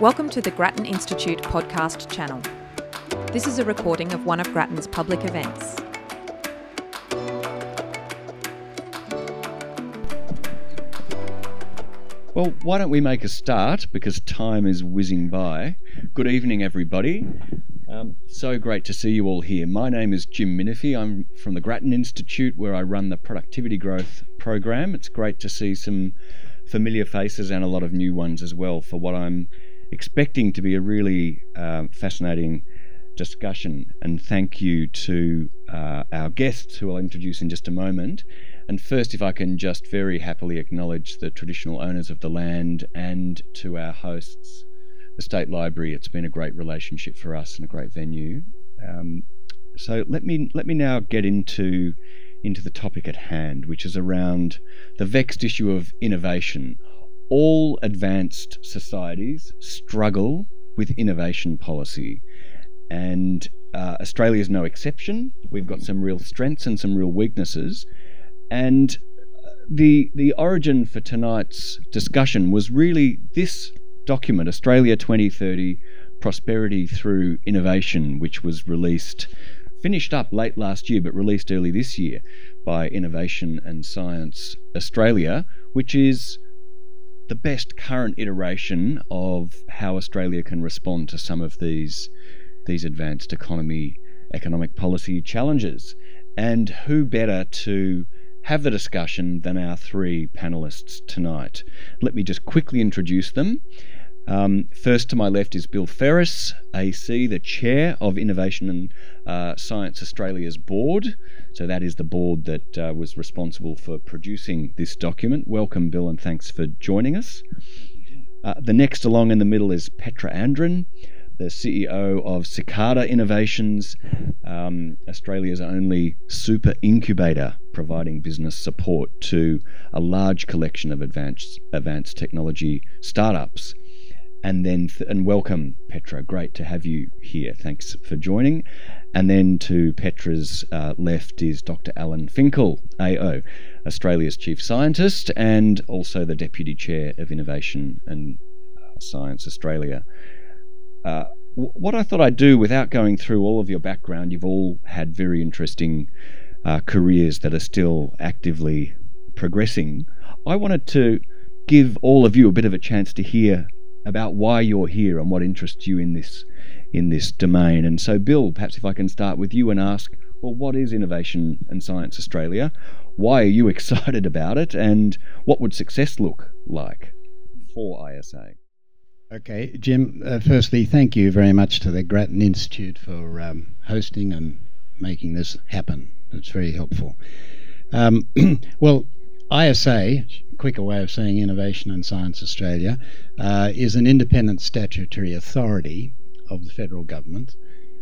Welcome to the Grattan Institute podcast channel. This is a recording of one of Grattan's public events. Well, why don't we make a start because time is whizzing by. Good evening, everybody. Um, so great to see you all here. My name is Jim Minifie. I'm from the Grattan Institute where I run the Productivity Growth Program. It's great to see some familiar faces and a lot of new ones as well for what I'm expecting to be a really uh, fascinating discussion. And thank you to uh, our guests who I'll introduce in just a moment. And first, if I can just very happily acknowledge the traditional owners of the land and to our hosts, the State Library. It's been a great relationship for us and a great venue. Um, so let me let me now get into into the topic at hand, which is around the vexed issue of innovation. All advanced societies struggle with innovation policy, and uh, Australia is no exception. We've got some real strengths and some real weaknesses. And the the origin for tonight's discussion was really this document, Australia 2030 Prosperity Through Innovation, which was released, finished up late last year, but released early this year by Innovation and Science Australia, which is the best current iteration of how Australia can respond to some of these these advanced economy economic policy challenges. And who better to have the discussion than our three panelists tonight. Let me just quickly introduce them. Um, first to my left is Bill Ferris, AC, the chair of Innovation and uh, Science Australia's board. So that is the board that uh, was responsible for producing this document. Welcome, Bill, and thanks for joining us. Uh, the next along in the middle is Petra Andren, the CEO of Cicada Innovations, um, Australia's only super incubator providing business support to a large collection of advanced, advanced technology startups. And then, th- and welcome, Petra. Great to have you here. Thanks for joining. And then to Petra's uh, left is Dr. Alan Finkel, AO, Australia's Chief Scientist and also the Deputy Chair of Innovation and uh, Science Australia. Uh, what I thought I'd do without going through all of your background, you've all had very interesting uh, careers that are still actively progressing. I wanted to give all of you a bit of a chance to hear about why you're here and what interests you in this in this domain. And so, Bill, perhaps if I can start with you and ask, well, what is Innovation and Science Australia? Why are you excited about it? And what would success look like for ISA? Okay, Jim, uh, firstly, thank you very much to the Grattan Institute for um, hosting and making this happen. It's very helpful. Um, well, ISA, quicker way of saying Innovation and Science Australia, uh, is an independent statutory authority of the federal government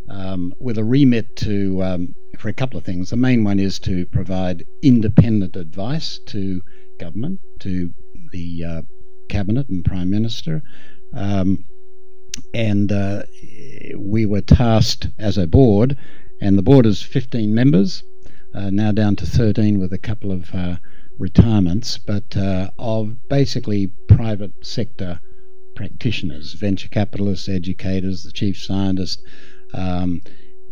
um, with a remit to um, for a couple of things. The main one is to provide independent advice to government, to the uh, cabinet and prime minister, um, and uh, we were tasked as a board, and the board is 15 members, uh, now down to 13 with a couple of uh, retirements, but uh, of basically private sector practitioners, venture capitalists, educators, the chief scientist. Um,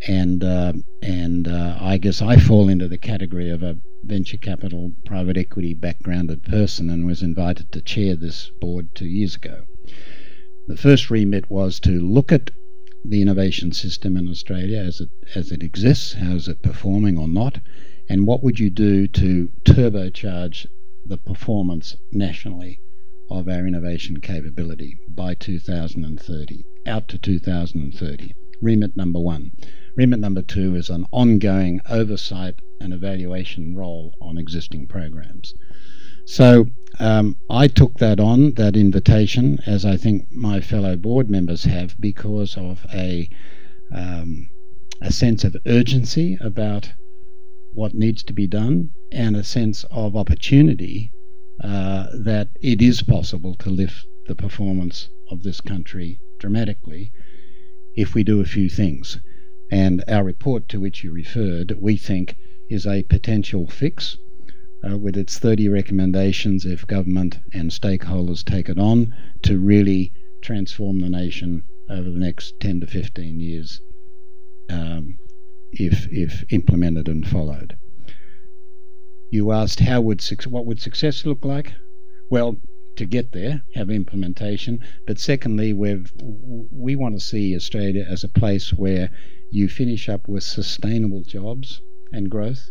and uh, and uh, I guess I fall into the category of a venture capital, private equity backgrounded person, and was invited to chair this board two years ago. The first remit was to look at the innovation system in Australia as it as it exists, how is it performing or not, and what would you do to turbocharge the performance nationally of our innovation capability by 2030, out to 2030. Remit number one. Remit number two is an ongoing oversight and evaluation role on existing programs. So um, I took that on, that invitation, as I think my fellow board members have, because of a, um, a sense of urgency about what needs to be done and a sense of opportunity uh, that it is possible to lift the performance of this country dramatically if we do a few things. And our report to which you referred, we think, is a potential fix uh, with its 30 recommendations if government and stakeholders take it on to really transform the nation over the next 10 to 15 years um, if, if implemented and followed. You asked how would what would success look like? Well, to get there, have implementation. But secondly, we we want to see Australia as a place where you finish up with sustainable jobs and growth,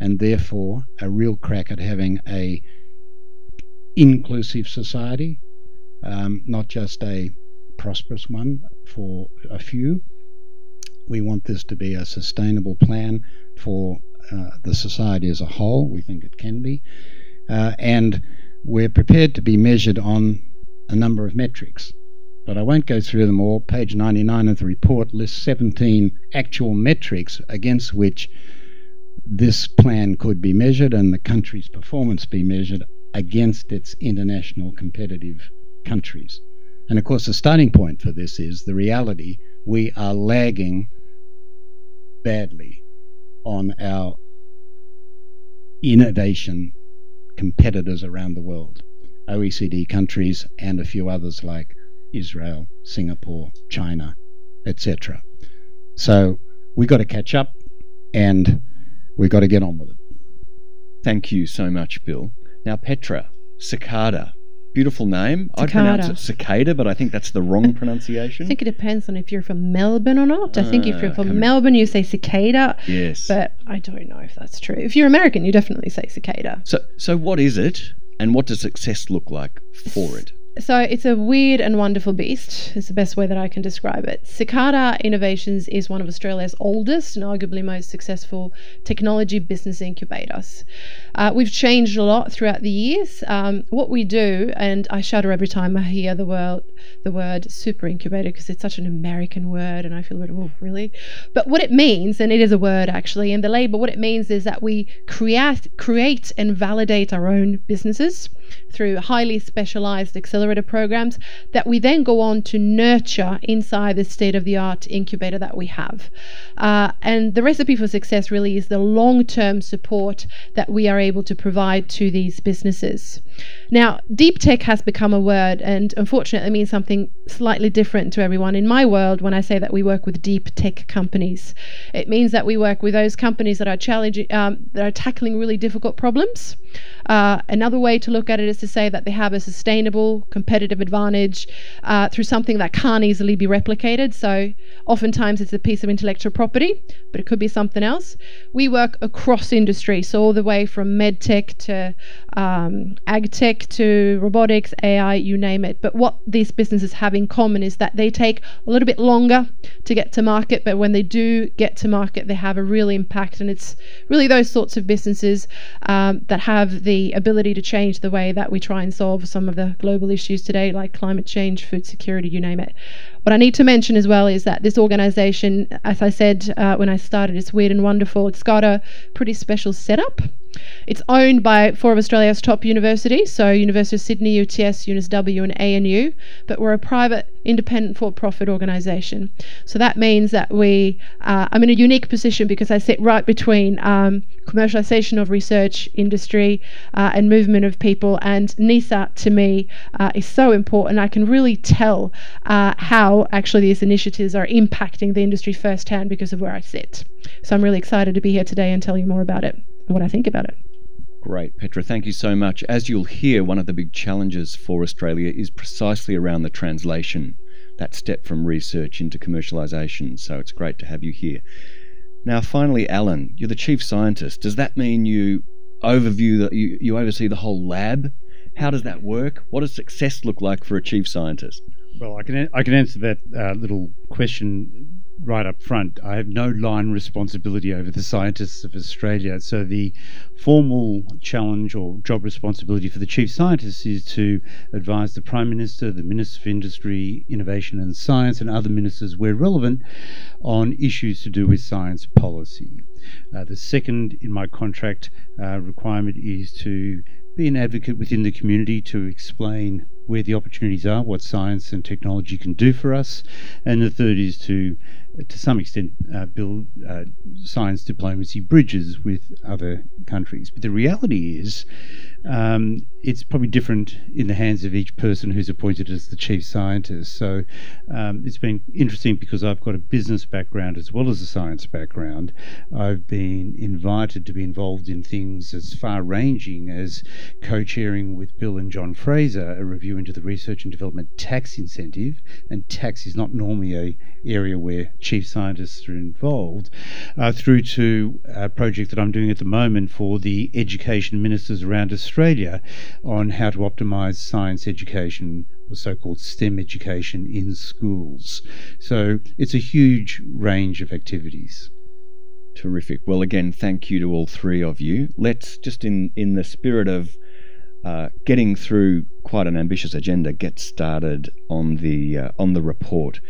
and therefore a real crack at having a inclusive society, um, not just a prosperous one for a few. We want this to be a sustainable plan for uh, the society as a whole. We think it can be. Uh, and we're prepared to be measured on a number of metrics. But I won't go through them all. Page 99 of the report lists 17 actual metrics against which this plan could be measured and the country's performance be measured against its international competitive countries. And of course, the starting point for this is the reality we are lagging badly on our innovation competitors around the world, OECD countries and a few others like Israel, Singapore, China, etc. So we've got to catch up and we've got to get on with it. Thank you so much, Bill. Now, Petra, cicada, Beautiful name. Cicada. I'd pronounce it cicada, but I think that's the wrong pronunciation. I think it depends on if you're from Melbourne or not. I think if you're ah, from Melbourne, you say cicada. Yes. But I don't know if that's true. If you're American, you definitely say cicada. So, so what is it, and what does success look like for it? So it's a weird and wonderful beast is the best way that i can describe it. Cicada innovations is one of australia's oldest and arguably most successful technology business incubators. Uh, we've changed a lot throughout the years. Um, what we do and i shudder every time i hear the word the word super incubator because it's such an american word and i feel like oh really? But what it means and it is a word actually in the label what it means is that we create create and validate our own businesses through highly specialized accelerator programs that we then go on to nurture inside the state of the art incubator that we have. Uh, and the recipe for success really is the long term support that we are able to provide to these businesses. Now, deep tech has become a word, and unfortunately it means something slightly different to everyone. In my world, when I say that we work with deep tech companies, it means that we work with those companies that are challenging, um, that are tackling really difficult problems. Uh, another way to look at it is to say that they have a sustainable competitive advantage uh, through something that can't easily be replicated. So, oftentimes it's a piece of intellectual property, but it could be something else. We work across industry, so all the way from medtech to um, ag tech to robotics, AI, you name it. But what these businesses have in common is that they take a little bit longer to get to market, but when they do get to market, they have a real impact. And it's really those sorts of businesses um, that have the ability to change the way that we try and solve some of the global issues today, like climate change, food security, you name it. What I need to mention as well is that this organization, as I said uh, when I started, is weird and wonderful. It's got a pretty special setup. It's owned by four of Australia's top universities, so University of Sydney, UTS, UNSW, and ANU, but we're a private, independent, for-profit organisation. So that means that we, uh, I'm in a unique position because I sit right between um, commercialisation of research, industry, uh, and movement of people. And NISA to me uh, is so important. I can really tell uh, how actually these initiatives are impacting the industry firsthand because of where I sit. So I'm really excited to be here today and tell you more about it what I think about it. Great, Petra. Thank you so much. As you'll hear, one of the big challenges for Australia is precisely around the translation, that step from research into commercialisation. So it's great to have you here. Now, finally, Alan, you're the chief scientist. Does that mean you overview that you, you oversee the whole lab? How does that work? What does success look like for a chief scientist? Well, I can I can answer that uh, little question right up front, I have no line responsibility over the scientists of Australia. So the formal challenge or job responsibility for the chief scientist is to advise the Prime Minister, the Minister for Industry, Innovation and Science, and other ministers where relevant on issues to do with science policy. Uh, the second in my contract uh, requirement is to be an advocate within the community to explain where the opportunities are, what science and technology can do for us. And the third is to to some extent, uh, build uh, science diplomacy bridges with other countries. But the reality is, um, it's probably different in the hands of each person who's appointed as the chief scientist. So um, it's been interesting because I've got a business background as well as a science background. I've been invited to be involved in things as far ranging as co chairing with Bill and John Fraser a review into the research and development tax incentive. And tax is not normally a area where chief scientists are involved, uh, through to a project that I'm doing at the moment for the education ministers around Australia on how to optimise science education or so-called STEM education in schools. So it's a huge range of activities. Terrific. Well, again, thank you to all three of you. Let's just, in in the spirit of uh, getting through quite an ambitious agenda, get started on the uh, on the report.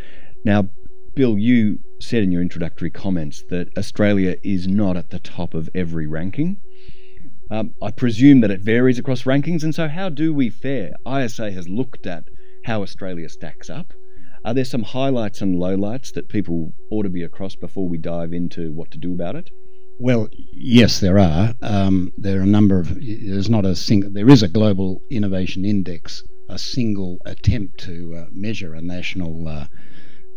Now, Bill, you said in your introductory comments that Australia is not at the top of every ranking. Um, I presume that it varies across rankings, and so how do we fare? ISA has looked at how Australia stacks up. Are there some highlights and lowlights that people ought to be across before we dive into what to do about it? Well, yes, there are. Um, there are a number of. There's not a single. There is a global innovation index, a single attempt to uh, measure a national uh,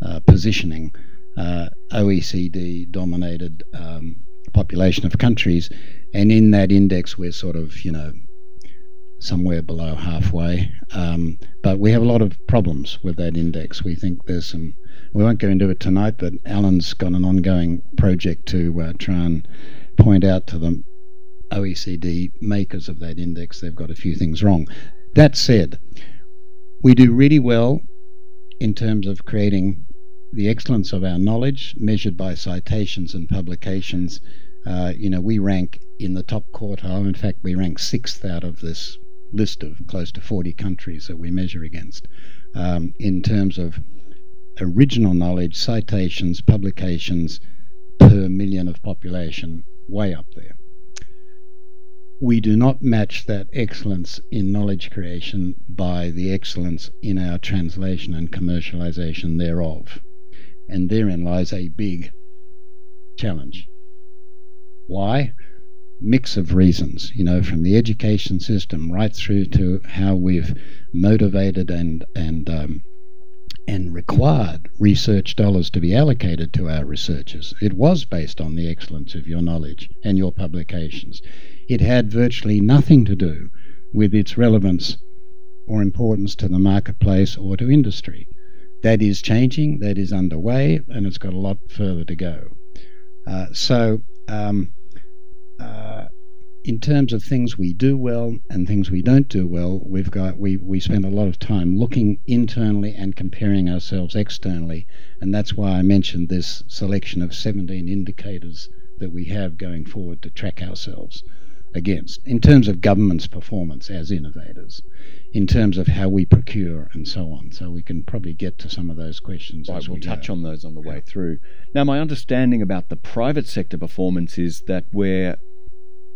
uh, positioning. Uh, OECD dominated um, population of countries, and in that index, we're sort of, you know, somewhere below halfway. Um, but we have a lot of problems with that index. We think there's some. We won't go into it tonight, but Alan's got an ongoing project to uh, try and point out to the OECD makers of that index they've got a few things wrong. That said, we do really well in terms of creating the excellence of our knowledge measured by citations and publications uh, you know, we rank in the top quartile. In fact, we rank sixth out of this list of close to 40 countries that we measure against um, in terms of original knowledge, citations, publications per million of population, way up there. We do not match that excellence in knowledge creation by the excellence in our translation and commercialization thereof. And therein lies a big challenge. Why? Mix of reasons, you know, from the education system right through to how we've motivated and and um, and required research dollars to be allocated to our researchers. It was based on the excellence of your knowledge and your publications. It had virtually nothing to do with its relevance or importance to the marketplace or to industry. That is changing, that is underway, and it's got a lot further to go. Uh, so um, uh, in terms of things we do well and things we don't do well, we've got we we spend a lot of time looking internally and comparing ourselves externally, and that's why I mentioned this selection of 17 indicators that we have going forward to track ourselves against in terms of government's performance as innovators, in terms of how we procure and so on. So we can probably get to some of those questions. Right, as we'll we touch on those on the way through. Now, my understanding about the private sector performance is that we're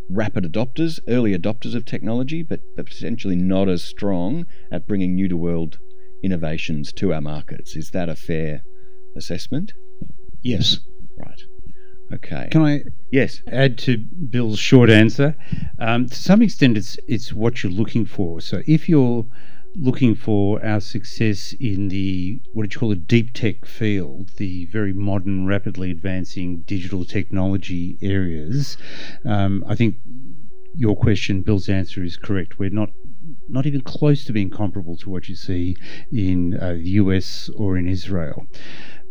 rapid adopters, early adopters of technology, but, but potentially not as strong at bringing new to world innovations to our markets. Is that a fair assessment? Yes. Right. Okay. Can I yes. add to Bill's short answer? Um, to some extent, it's it's what you're looking for. So if you're looking for our success in the what do you call it deep tech field, the very modern, rapidly advancing digital technology areas, um, I think your question, Bill's answer is correct. We're not not even close to being comparable to what you see in uh, the US or in Israel.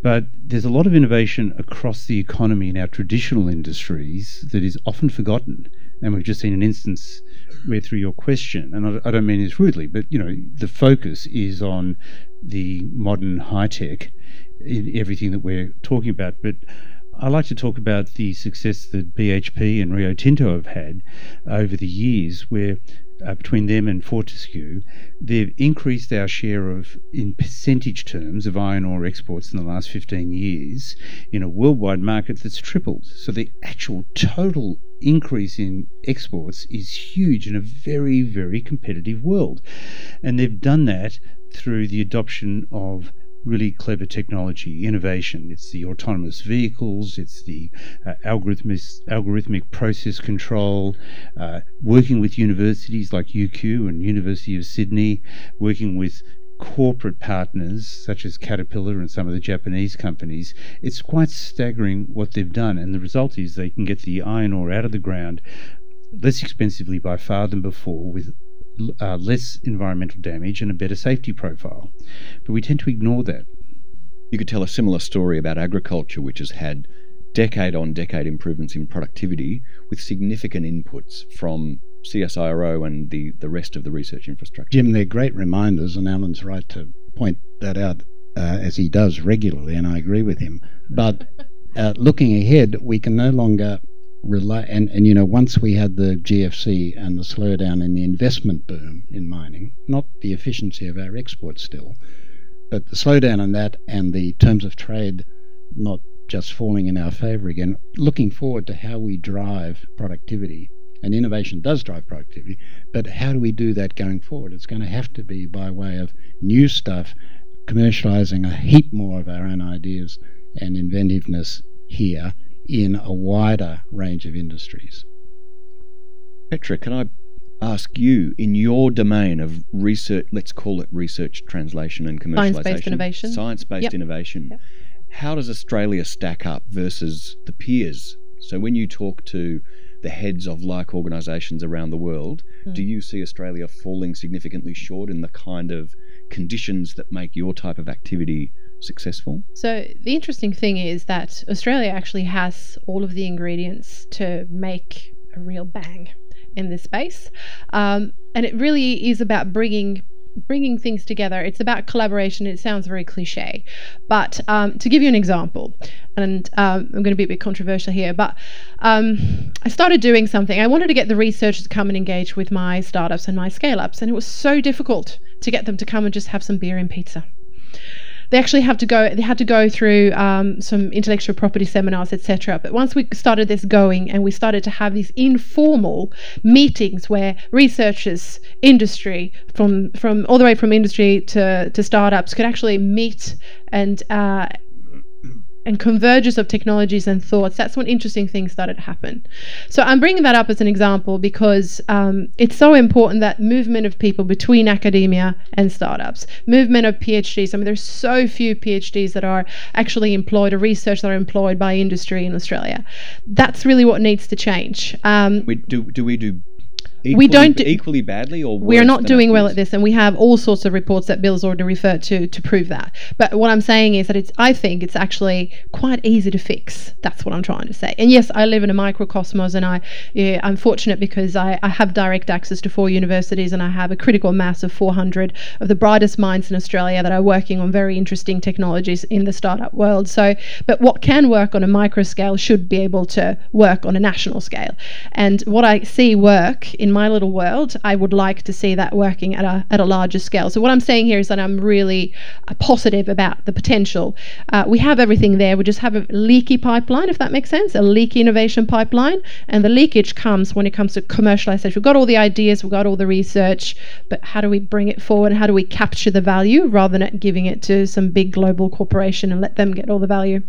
But there's a lot of innovation across the economy in our traditional industries that is often forgotten. And we've just seen an instance where, through your question, and I, I don't mean this rudely, but you know, the focus is on the modern high tech in everything that we're talking about. But I like to talk about the success that BHP and Rio Tinto have had over the years, where uh, between them and Fortescue, they've increased our share of, in percentage terms, of iron ore exports in the last 15 years in a worldwide market that's tripled. So the actual total increase in exports is huge in a very, very competitive world. And they've done that through the adoption of really clever technology, innovation. It's the autonomous vehicles, it's the uh, algorithmic, algorithmic process control, uh, working with universities like UQ and University of Sydney, working with corporate partners such as Caterpillar and some of the Japanese companies, it's quite staggering what they've done. And the result is they can get the iron ore out of the ground less expensively by far than before with uh, less environmental damage and a better safety profile. But we tend to ignore that. You could tell a similar story about agriculture, which has had decade on decade improvements in productivity with significant inputs from CSIRO and the, the rest of the research infrastructure. Jim, they're great reminders, and Alan's right to point that out uh, as he does regularly, and I agree with him. But uh, looking ahead, we can no longer and, and you know, once we had the GFC and the slowdown in the investment boom in mining, not the efficiency of our exports still, but the slowdown in that and the terms of trade not just falling in our favour again, looking forward to how we drive productivity. And innovation does drive productivity, but how do we do that going forward? It's going to have to be by way of new stuff, commercialising a heap more of our own ideas and inventiveness here in a wider range of industries. Petra, can I ask you, in your domain of research, let's call it research translation and commercialization, Science-based innovation. science-based Yep. innovation, Yep. how does Australia stack up versus the peers? So when you talk to the heads of like organisations around the world, Hmm. do you see Australia falling significantly short in the kind of conditions that make your type of activity successful? So the interesting thing is that Australia actually has all of the ingredients to make a real bang in this space, um, and it really is about bringing bringing things together. It's about collaboration. It sounds very cliche, but um, to give you an example, and um, I'm going to be a bit controversial here, but um, I started doing something. I wanted to get the researchers to come and engage with my startups and my scale ups, and it was so difficult to get them to come and just have some beer and pizza they actually have to go they had to go through um, some intellectual property seminars etc but once we started this going and we started to have these informal meetings where researchers industry from from all the way from industry to, to startups could actually meet and uh, and convergence of technologies and thoughts, that's when interesting things started to happen. So I'm bringing that up as an example because um, it's so important that movement of people between academia and startups, movement of PhDs. I mean, there's so few PhDs that are actually employed or research that are employed by industry in Australia. That's really what needs to change. Um, We do do we do equally, don't do- equally badly or we are not doing well at this, and we have all sorts of reports that Bill's already referred to to prove that. But what I'm saying is that it's I think it's actually quite easy to fix. That's what I'm trying to say. And yes, I live in a microcosmos, and I yeah, I'm fortunate because I, I have direct access to four universities, and I have a critical mass of 400 of the brightest minds in Australia that are working on very interesting technologies in the startup world. So, but what can work on a micro scale should be able to work on a national scale. And what I see work in my little world, I would like to see that working at a, at a larger scale. So, what I'm saying here is that I'm really uh, positive about the potential. Uh, we have everything there. We just have a leaky pipeline, if that makes sense, a leaky innovation pipeline. And the leakage comes when it comes to commercialization. We've got all the ideas, we've got all the research, but how do we bring it forward how do we capture the value rather than giving it to some big global corporation and let them get all the value?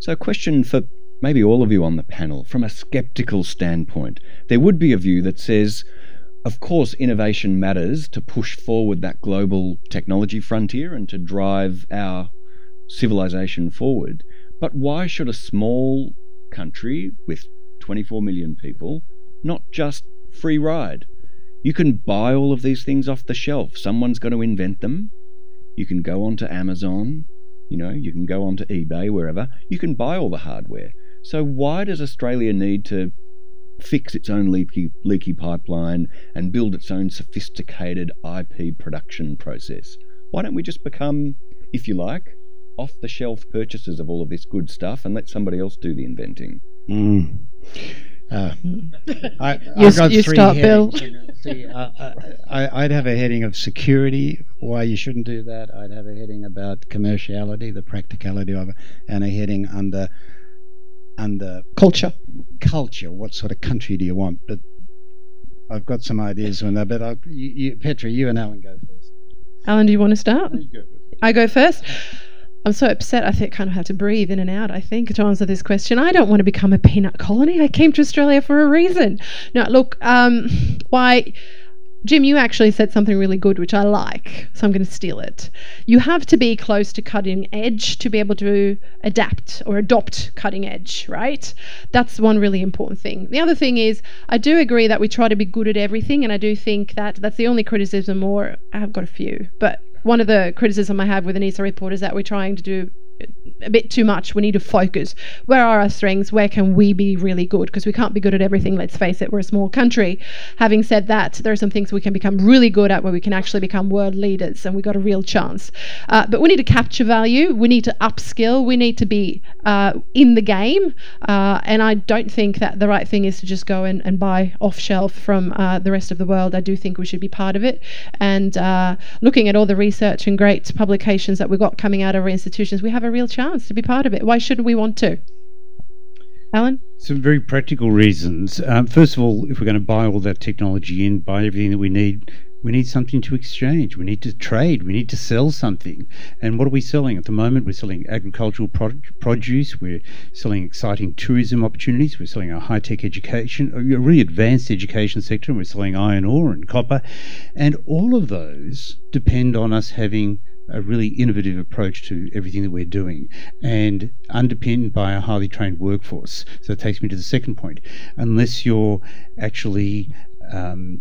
So, a question for maybe all of you on the panel from a skeptical standpoint. There would be a view that says, of course, innovation matters to push forward that global technology frontier and to drive our civilization forward. But why should a small country with 24 million people not just free ride? You can buy all of these things off the shelf. Someone's going to invent them. You can go onto Amazon, you know, you can go onto eBay, wherever. You can buy all the hardware. So why does Australia need to fix its own leaky, leaky pipeline and build its own sophisticated IP production process? Why don't we just become, if you like, off the shelf purchasers of all of this good stuff and let somebody else do the inventing? Mm. Uh, I, You I've got you three start, Bill. See, uh, I, I, I'd have a heading of security, why you shouldn't do that. I'd have a heading about commerciality, the practicality of it, and a heading under under Culture. culture. What sort of country do you want? But I've got some ideas on that. But I'll, you, you, Petra, you and Alan go first. Alan, do you want to start? I go first. I'm so upset. I think kind of have to breathe in and out. I think to answer this question, I don't want to become a peanut colony. I came to Australia for a reason. Now, look, um, why? Jim, you actually said something really good, which I like, so I'm going to steal it. You have to be close to cutting edge to be able to adapt or adopt cutting edge, right? That's one really important thing. The other thing is, I do agree that we try to be good at everything, and I do think that that's the only criticism, or I've got a few, but one of the criticism I have with ANISA report is that we're trying to do a bit too much. We need to focus. Where are our strengths? Where can we be really good? Because we can't be good at everything. Let's face it, we're a small country. Having said that, there are some things we can become really good at where we can actually become world leaders, and we've got a real chance. Uh, but we need to capture value. We need to upskill. We need to be uh, in the game. Uh, and I don't think that the right thing is to just go and, and buy off shelf from uh, the rest of the world. I do think we should be part of it. And uh, looking at all the research and great publications that we've got coming out of our institutions, we have a real chance to be part of it. Why shouldn't we want to? Alan? Some very practical reasons. Um, first of all, if we're going to buy all that technology in, buy everything that we need, we need something to exchange. We need to trade. We need to sell something. And what are we selling? At the moment, we're selling agricultural produce. We're selling exciting tourism opportunities. We're selling a high tech education, a really advanced education sector. And we're selling iron ore and copper. And all of those depend on us having a really innovative approach to everything that we're doing and underpinned by a highly trained workforce. So that takes me to the second point. Unless you're actually um,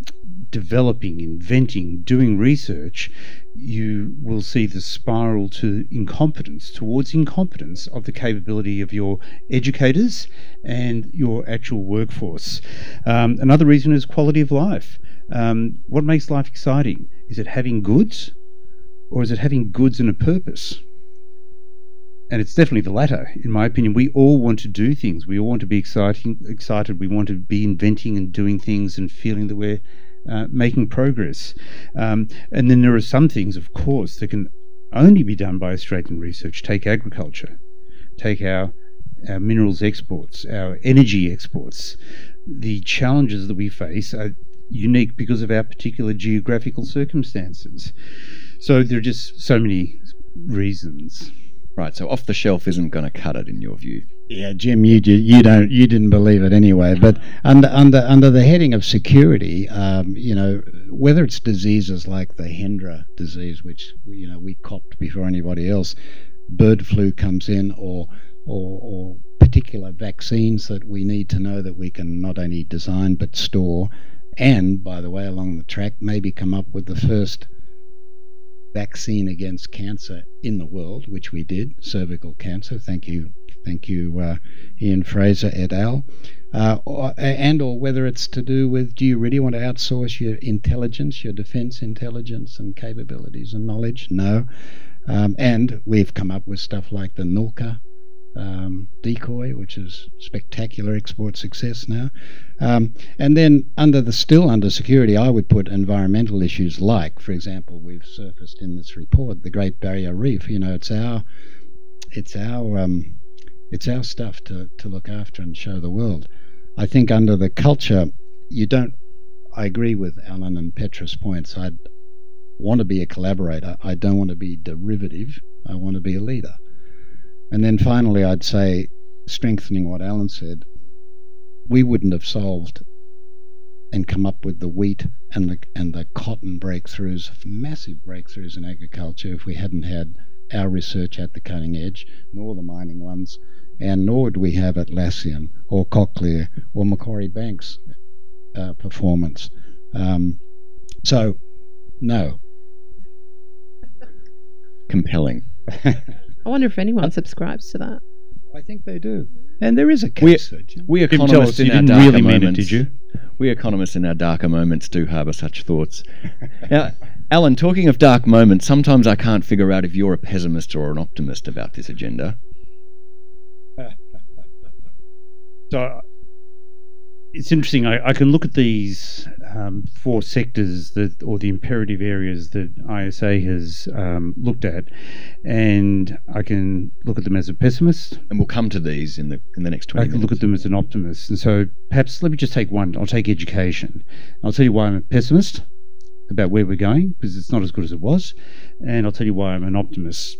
developing, inventing, doing research, you will see the spiral to incompetence, towards incompetence of the capability of your educators and your actual workforce. Um, another reason is quality of life. Um, what makes life exciting? Is it having goods? Or is it having goods and a purpose? And it's definitely the latter, in my opinion. We all want to do things. We all want to be exciting, excited. We want to be inventing and doing things and feeling that we're uh, making progress. Um, and then there are some things, of course, that can only be done by Australian research. Take agriculture, take our, our minerals exports, our energy exports. The challenges that we face are unique because of our particular geographical circumstances. So there are just so many reasons. Right. So off the shelf isn't going to cut it in your view. Yeah, Jim, you you don't you didn't believe it anyway. But under under under the heading of security, um, you know, whether it's diseases like the Hendra disease, which you know we copped before anybody else, bird flu comes in, or or, or particular vaccines that we need to know that we can not only design but store, and by the way, along the track, maybe come up with the first vaccine against cancer in the world, which we did, cervical cancer. Thank you, thank you, uh, Ian Frazer et al. Uh, or, and or whether it's to do with do you really want to outsource your intelligence, your defense intelligence and capabilities and knowledge? No. Um, and we've come up with stuff like the Nulka um, decoy, which is spectacular export success now. Um, and then under the still under security, I would put environmental issues like, for example, we've surfaced in this report the Great Barrier Reef. You know, it's our it's our um, it's our stuff to, to look after and show the world. I think under the culture, you don't. I agree with Alan and Petra's points. I want to be a collaborator. I don't want to be derivative. I want to be a leader. And then finally, I'd say, strengthening what Alan said, we wouldn't have solved and come up with the wheat and the, and the cotton breakthroughs, massive breakthroughs in agriculture, if we hadn't had our research at the cutting edge, nor the mining ones, and nor would we have Atlassian or Cochlear or Macquarie Bank's uh, performance. Um, so, no. Compelling. I wonder if anyone subscribes to that. I think they do. And there is a case. We, we economists in our darker really moments, it, did you? We economists in our darker moments do harbour such thoughts. now, Alan, talking of dark moments, sometimes I can't figure out if you're a pessimist or an optimist about this agenda. so it's interesting. I, I, can look at these um, four sectors that, or the imperative areas that ISA has um, looked at, and I can look at them as a pessimist. And we'll come to these in the in the next twenty. I can minutes. look at them as an optimist, and so perhaps let me just take one. I'll take education. I'll tell you why I'm a pessimist, about where we're going because it's not as good as it was, and I'll tell you why I'm an optimist.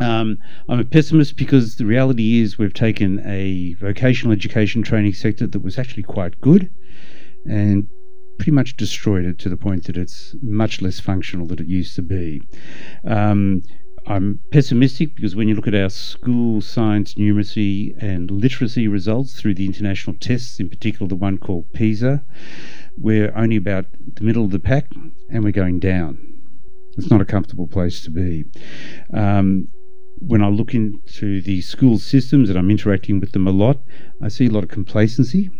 Um, I'm a pessimist because the reality is we've taken a vocational education training sector that was actually quite good and pretty much destroyed it to the point that it's much less functional than it used to be. Um, I'm pessimistic because when you look at our school science, numeracy, and literacy results through the international tests, in particular the one called PISA, we're only about the middle of the pack and we're going down. It's not a comfortable place to be. Um, when I look into the school systems and I'm interacting with them a lot, I see a lot of complacency.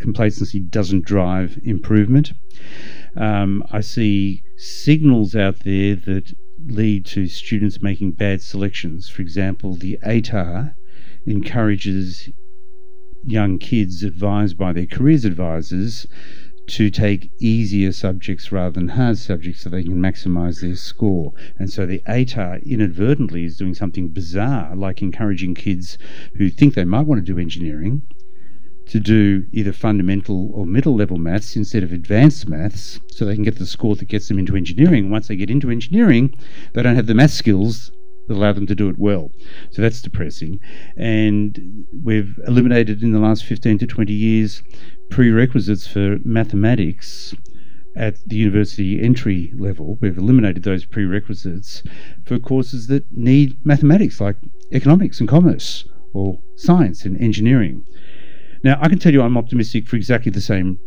Complacency doesn't drive improvement. Um, I see signals out there that lead to students making bad selections. For example, the ATAR encourages young kids advised by their careers advisors to take easier subjects rather than hard subjects so they can maximize their score. And so the ATAR inadvertently is doing something bizarre, like encouraging kids who think they might want to do engineering to do either fundamental or middle level maths instead of advanced maths so they can get the score that gets them into engineering. Once they get into engineering, they don't have the math skills allow them to do it well. So that's depressing. And we've eliminated in the last 15 to 20 years prerequisites for mathematics at the university entry level. We've eliminated those prerequisites for courses that need mathematics, like economics and commerce, or science and engineering. Now, I can tell you I'm optimistic for exactly the same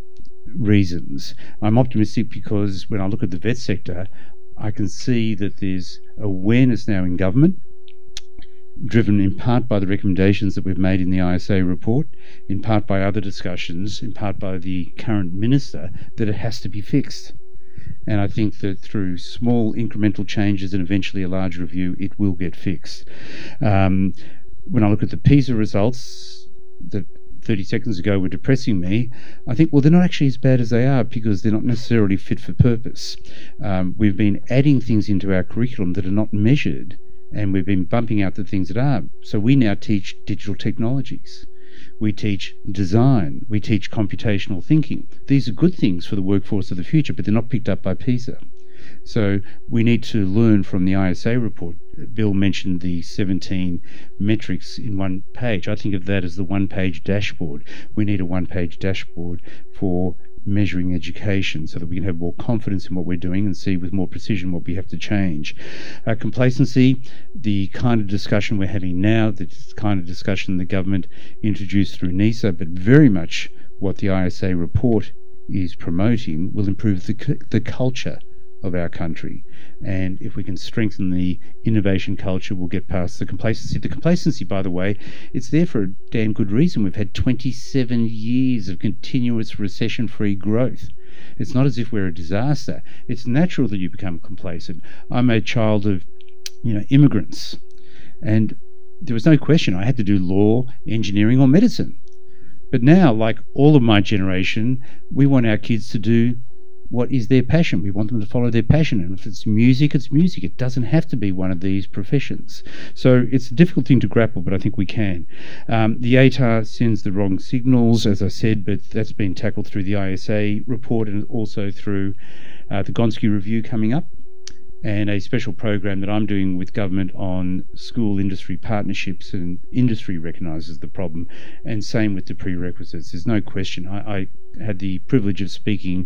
reasons. I'm optimistic because when I look at the vet sector, I can see that there's awareness now in government, driven in part by the recommendations that we've made in the ISA report, in part by other discussions, in part by the current minister, that it has to be fixed. And I think that through small incremental changes and eventually a large review, it will get fixed. Um, when I look at the PISA results, that 30 seconds ago were depressing me, I think, well, they're not actually as bad as they are because they're not necessarily fit for purpose. Um, we've been adding things into our curriculum that are not measured, and we've been bumping out the things that are. So we now teach digital technologies. We teach design. We teach computational thinking. These are good things for the workforce of the future, but they're not picked up by PISA. So we need to learn from the ISA report. Bill mentioned the 17 metrics in one page. I think of that as the one page dashboard. We need a one page dashboard for measuring education so that we can have more confidence in what we're doing and see with more precision what we have to change. Uh, complacency, the kind of discussion we're having now, the kind of discussion the government introduced through NISA, but very much what the ISA report is promoting will improve the, the culture of our country. And if we can strengthen the innovation culture, we'll get past the complacency. The complacency, by the way, it's there for a damn good reason. We've had 27 years of continuous recession free growth. It's not as if we're a disaster. It's natural that you become complacent. I'm a child of, you know, immigrants. And there was no question I had to do law, engineering, or medicine. But now, like all of my generation, we want our kids to do what is their passion. We want them to follow their passion. And if it's music, it's music. It doesn't have to be one of these professions. So it's a difficult thing to grapple, but I think we can. Um, the ATAR sends the wrong signals, as I said, but that's been tackled through the ISA report and also through uh, the Gonski review coming up and a special program that I'm doing with government on school industry partnerships, and industry recognises the problem, and same with the prerequisites. There's no question. I, I had the privilege of speaking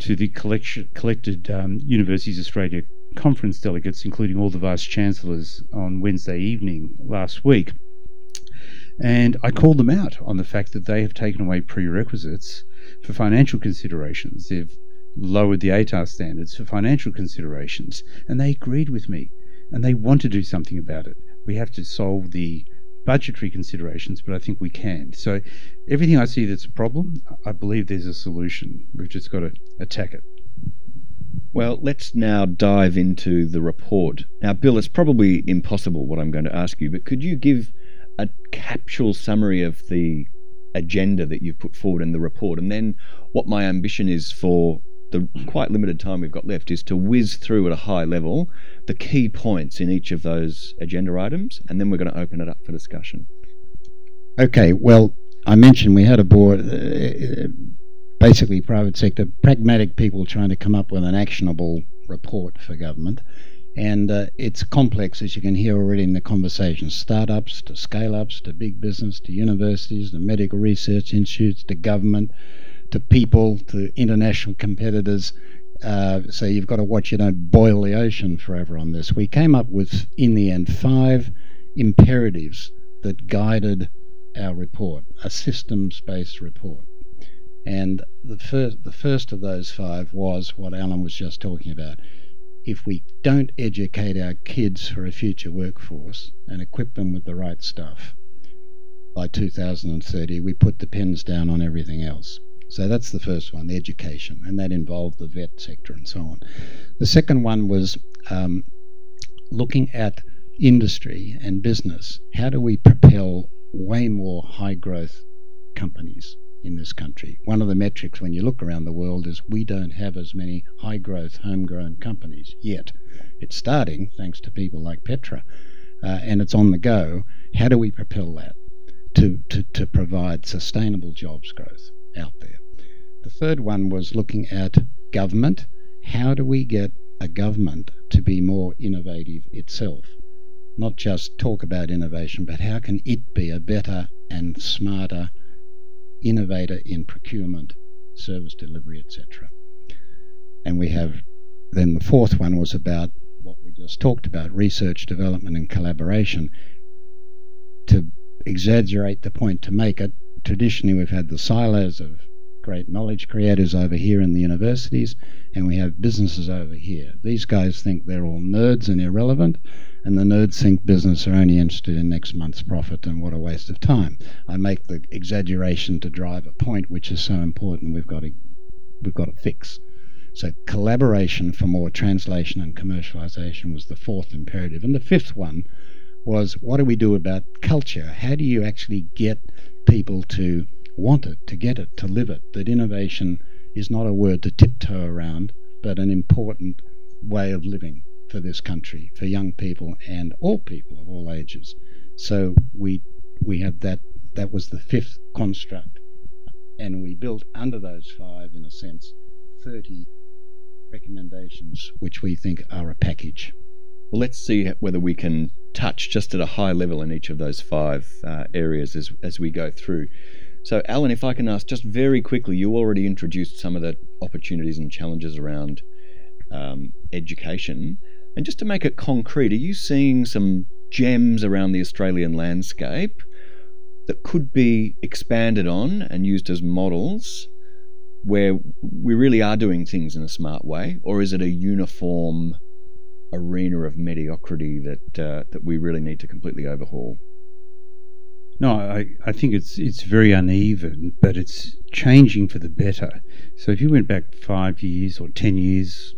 to the collection, collected um, Universities Australia conference delegates, including all the vice chancellors, on Wednesday evening last week. And I called them out on the fact that they have taken away prerequisites for financial considerations. They've lowered the ATAR standards for financial considerations, and they agreed with me, and they want to do something about it. We have to solve the budgetary considerations, but I think we can. So everything I see that's a problem, I believe there's a solution. We've just got to attack it. Well, let's now dive into the report. Now, Bill, it's probably impossible what I'm going to ask you, but could you give a capsule summary of the agenda that you've put forward in the report and then what my ambition is for the quite limited time we've got left is to whiz through at a high level the key points in each of those agenda items, and then we're going to open it up for discussion. Okay, well, I mentioned we had a board. Uh, basically private sector, pragmatic people trying to come up with an actionable report for government. And uh, it's complex, as you can hear already in the conversation startups to scale ups to big business to universities to medical research institutes to government to people to international competitors. Uh, so you've got to watch you don't boil the ocean forever on this. We came up with, in the end, five imperatives that guided our report, a systems based report. And the first, the first of those five was what Alan was just talking about. If we don't educate our kids for a future workforce and equip them with the right stuff, by 2030, we put the pins down on everything else. So that's the first one, the education, and that involved the VET sector and so on. The second one was um, looking at industry and business. How do we propel way more high growth companies in this country. One of the metrics when you look around the world is we don't have as many high growth homegrown companies yet. It's starting thanks to people like Petra, uh, and it's on the go. How do we propel that to, to, to provide sustainable jobs growth out there? The third one was looking at government. How do we get a government to be more innovative itself? not just talk about innovation, but how can it be a better and smarter innovator in procurement, service delivery, etc. And we have then the fourth one was about what we just talked about research, development, and collaboration. To exaggerate the point, to make it, traditionally we've had the silos of great knowledge creators over here in the universities, and we have businesses over here. These guys think they're all nerds and irrelevant, and the nerds think business are only interested in next month's profit and what a waste of time. I make the exaggeration to drive a point which is so important we've got to we've got to fix. So collaboration for more translation and commercialization was the fourth imperative. And the fifth one was what do we do about culture? How do you actually get people to want it, to get it, to live it? That innovation is not a word to tiptoe around, but an important way of living for this country, for young people and all people of all ages. So we we had that that was the fifth construct, and we built under those five, in a sense, thirty recommendations which we think are a package. Well, let's see whether we can touch just at a high level in each of those five uh, areas as, as we go through. So, Alan, if I can ask just very quickly, you already introduced some of the opportunities and challenges around um, education. And just to make it concrete, are you seeing some gems around the Australian landscape that could be expanded on and used as models where we really are doing things in a smart way? Or is it a uniform arena of mediocrity that, uh, that we really need to completely overhaul? No, I, I think it's it's very uneven, but it's changing for the better. So if you went back five years or ten years,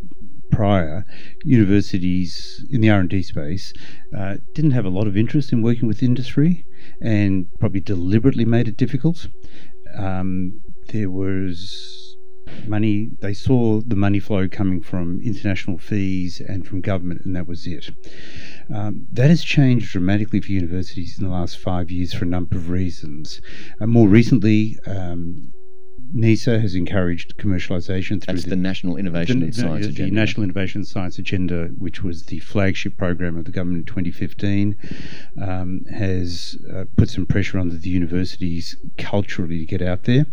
prior, universities in the R&D space uh, didn't have a lot of interest in working with industry and probably deliberately made it difficult. Um, there was money, they saw the money flow coming from international fees and from government, and that was it. Um, that has changed dramatically for universities in the last five years for a number of reasons. Uh, more recently, um, NISA has encouraged commercialisation through the, the National Innovation the, in Science the, Agenda. The National Innovation and Science Agenda, which was the flagship program of the government in 2015, um, has uh, put some pressure on the universities culturally to get out there.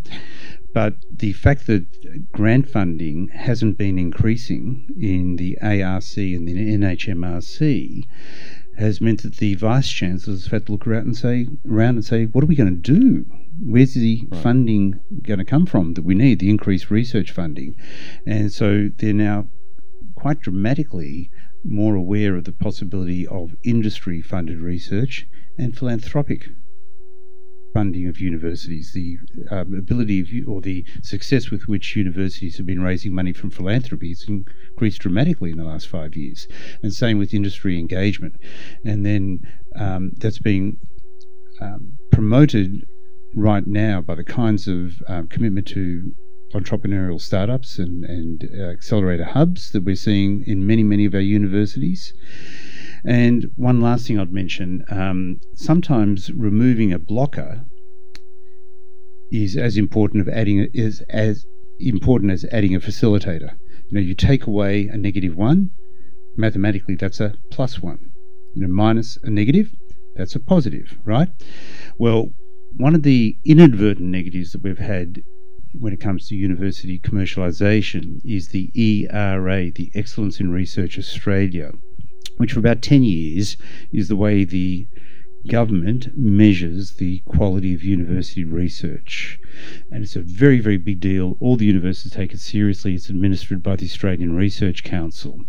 But the fact that grant funding hasn't been increasing in the ARC and the NHMRC has meant that the vice chancellors have had to look around and say, around and say, what are we going to do? Where's the right. funding going to come from that we need, the increased research funding? And so they're now quite dramatically more aware of the possibility of industry funded research and philanthropic funding of universities, the um, ability of, or the success with which universities have been raising money from philanthropy has increased dramatically in the last five years. And same with industry engagement. And then um, that's being um, promoted right now by the kinds of um, commitment to entrepreneurial startups and, and uh, accelerator hubs that we're seeing in many, many of our universities. And one last thing I'd mention um, sometimes removing a blocker is as important of adding is as important as adding a facilitator. You know, you take away a negative one, mathematically that's a plus one. You know, minus a negative, that's a positive, right? Well, one of the inadvertent negatives that we've had when it comes to university commercialisation is the ERA, the Excellence in Research Australia, which for about 10 years is the way the government measures the quality of university research. And it's a very, very big deal. All the universities take it seriously. It's administered by the Australian Research Council.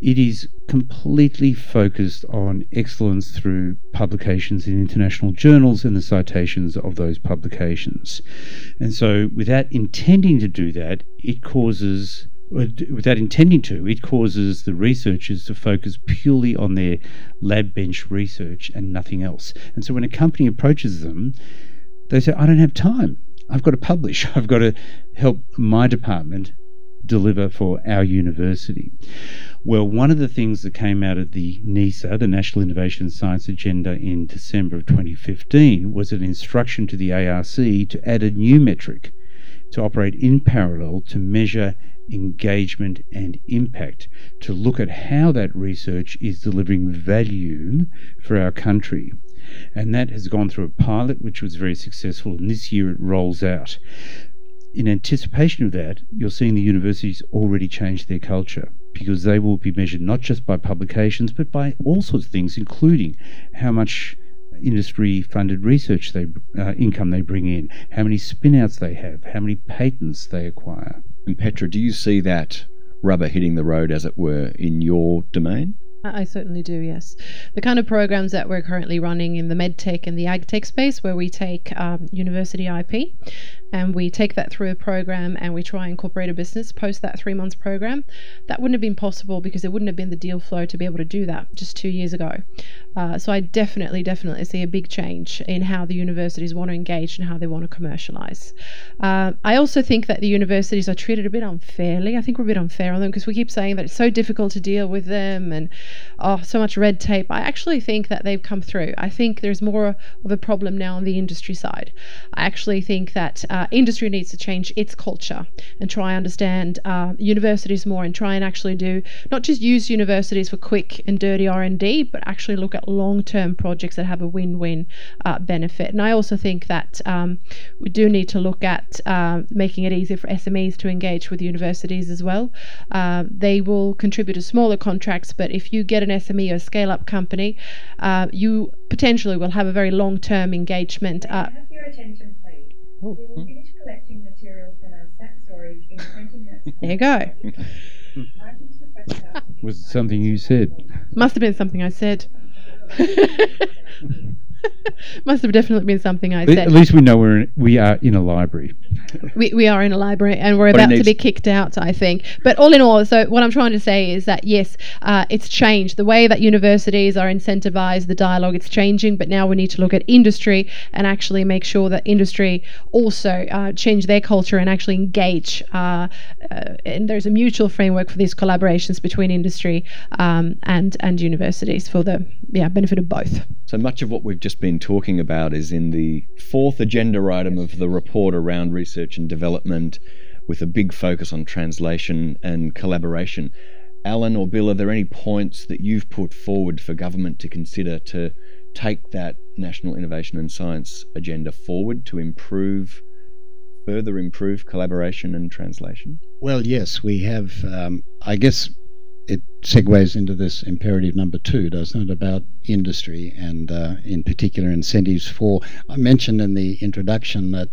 It is completely focused on excellence through publications in international journals and the citations of those publications. And so, without intending to do that, it causes Uh, without intending to, it causes the researchers to focus purely on their lab bench research and nothing else. And so when a company approaches them, they say, I don't have time. I've got to publish. I've got to help my department deliver for our university. Well, one of the things that came out of the NISA, the National Innovation Science Agenda, in December of 2015 was an instruction to the ARC to add a new metric to operate in parallel to measure engagement and impact to look at how that research is delivering value for our country. And that has gone through a pilot which was very successful, and this year it rolls out. In anticipation of that, you're seeing the universities already change their culture because they will be measured not just by publications but by all sorts of things, including how much industry funded research they, uh, income they bring in, how many spinouts they have, how many patents they acquire. And Petra, do you see that rubber hitting the road, as it were, in your domain? I certainly do, yes. The kind of programs that we're currently running in the medtech and the agtech space, where we take um, university IP and we take that through a program and we try and incorporate a business post that three months program. That wouldn't have been possible because there wouldn't have been the deal flow to be able to do that just two years ago. Uh, so I definitely, definitely see a big change in how the universities want to engage and how they want to commercialize. Uh, I also think that the universities are treated a bit unfairly. I think we're a bit unfair on them because we keep saying that it's so difficult to deal with them and oh, so much red tape. I actually think that they've come through. I think there's more of a problem now on the industry side. I actually think that uh, industry needs to change its culture and try and understand uh, universities more and try and actually do not just use universities for quick and dirty R&D, but actually look at long-term projects that have a win-win uh, benefit. And I also think that um, we do need to look at uh, making it easier for SMEs to engage with universities as well. Uh, they will contribute to smaller contracts, but if you get an SME or scale-up company, uh, you potentially will have a very long-term engagement. Have your attention, please. We will hmm. finish collecting material from our sack storage in 20 minutes. There you go. Was it something you said? Must have been something I said. Must have definitely been something I said. At least we know we're in, we are in a library. We, we are in a library and we're about to be kicked out, I think. But all in all, so what I'm trying to say is that yes, uh, it's changed. The way that universities are incentivized, the dialogue, it's changing. But now we need to look at industry and actually make sure that industry also uh, change their culture and actually engage. Uh, uh and there's a mutual framework for these collaborations between industry um, and and universities for the yeah benefit of both. So much of what we've just been talking about is in the fourth agenda item of the report around research and development, with a big focus on translation and collaboration. Alan or Bill, are there any points that you've put forward for government to consider to take that National Innovation and Science agenda forward to improve, further improve collaboration and translation? Well, yes, we have. Um, I guess it segues into this imperative number two, doesn't it, about industry and, uh, in particular, incentives for. I mentioned in the introduction that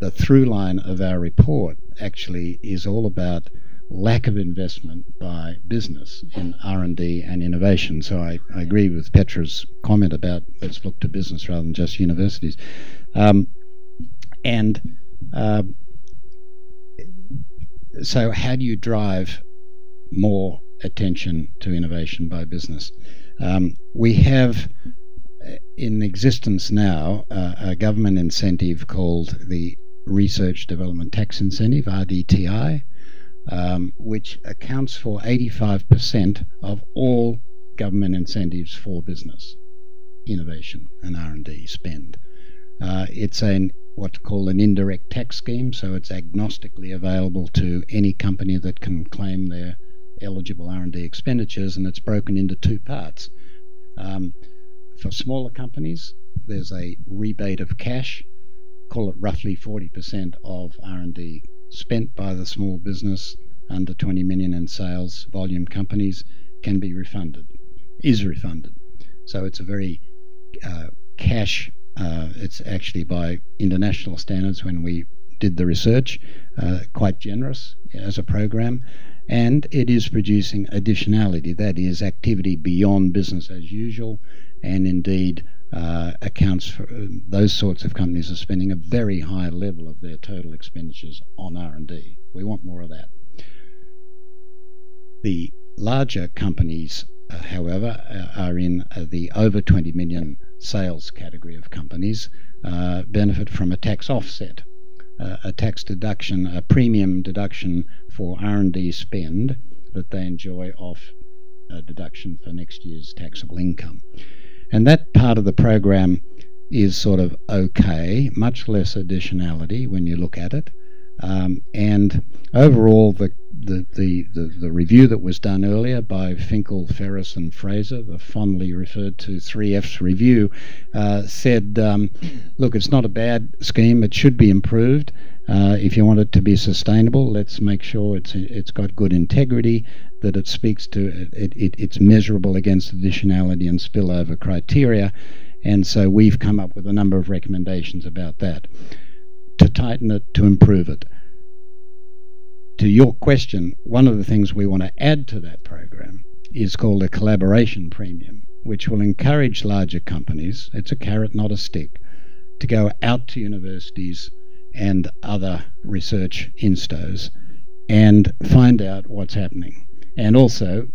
the through line of our report actually is all about lack of investment by business in R&D and innovation. So I, I agree with Petra's comment about let's look to business rather than just universities. Um, and uh, so how do you drive more attention to innovation by business. Um, we have uh, in existence now uh, a government incentive called the Research Development Tax Incentive, RDTI, um, which accounts for 85% of all government incentives for business, innovation and R&D spend. Uh, it's an what's called an indirect tax scheme, so it's agnostically available to any company that can claim their eligible R&D expenditures, and it's broken into two parts. Um, for smaller companies, there's a rebate of cash, call it roughly 40% of R&D spent by the small business under 20 million in sales volume companies can be refunded, is refunded. So it's a very uh, cash, uh, it's actually by international standards when we did the research, uh, quite generous as a program. And it is producing additionality, that is, activity beyond business as usual, and indeed uh, accounts for uh, those sorts of companies are spending a very high level of their total expenditures on R&D. We want more of that. The larger companies, uh, however, uh, are in uh, the over 20 million sales category of companies, uh, benefit from a tax offset, Uh, a tax deduction, a premium deduction for R&D spend that they enjoy off a deduction for next year's taxable income. And that part of the program is sort of okay, much less additionality when you look at it. Um, and overall, the the, the, the, the, review that was done earlier by Finkel, Ferris, and Fraser, the fondly referred to 3F's review, uh, said, um, look, it's not a bad scheme, it should be improved. Uh, if you want it to be sustainable, let's make sure it's it's got good integrity, that it speaks to it, it, it's measurable against additionality and spillover criteria, and so we've come up with a number of recommendations about that to tighten it, to improve it to your question, one of the things we want to add to that program is called a collaboration premium, which will encourage larger companies, it's a carrot, not a stick, to go out to universities and other research instos and find out what's happening. And also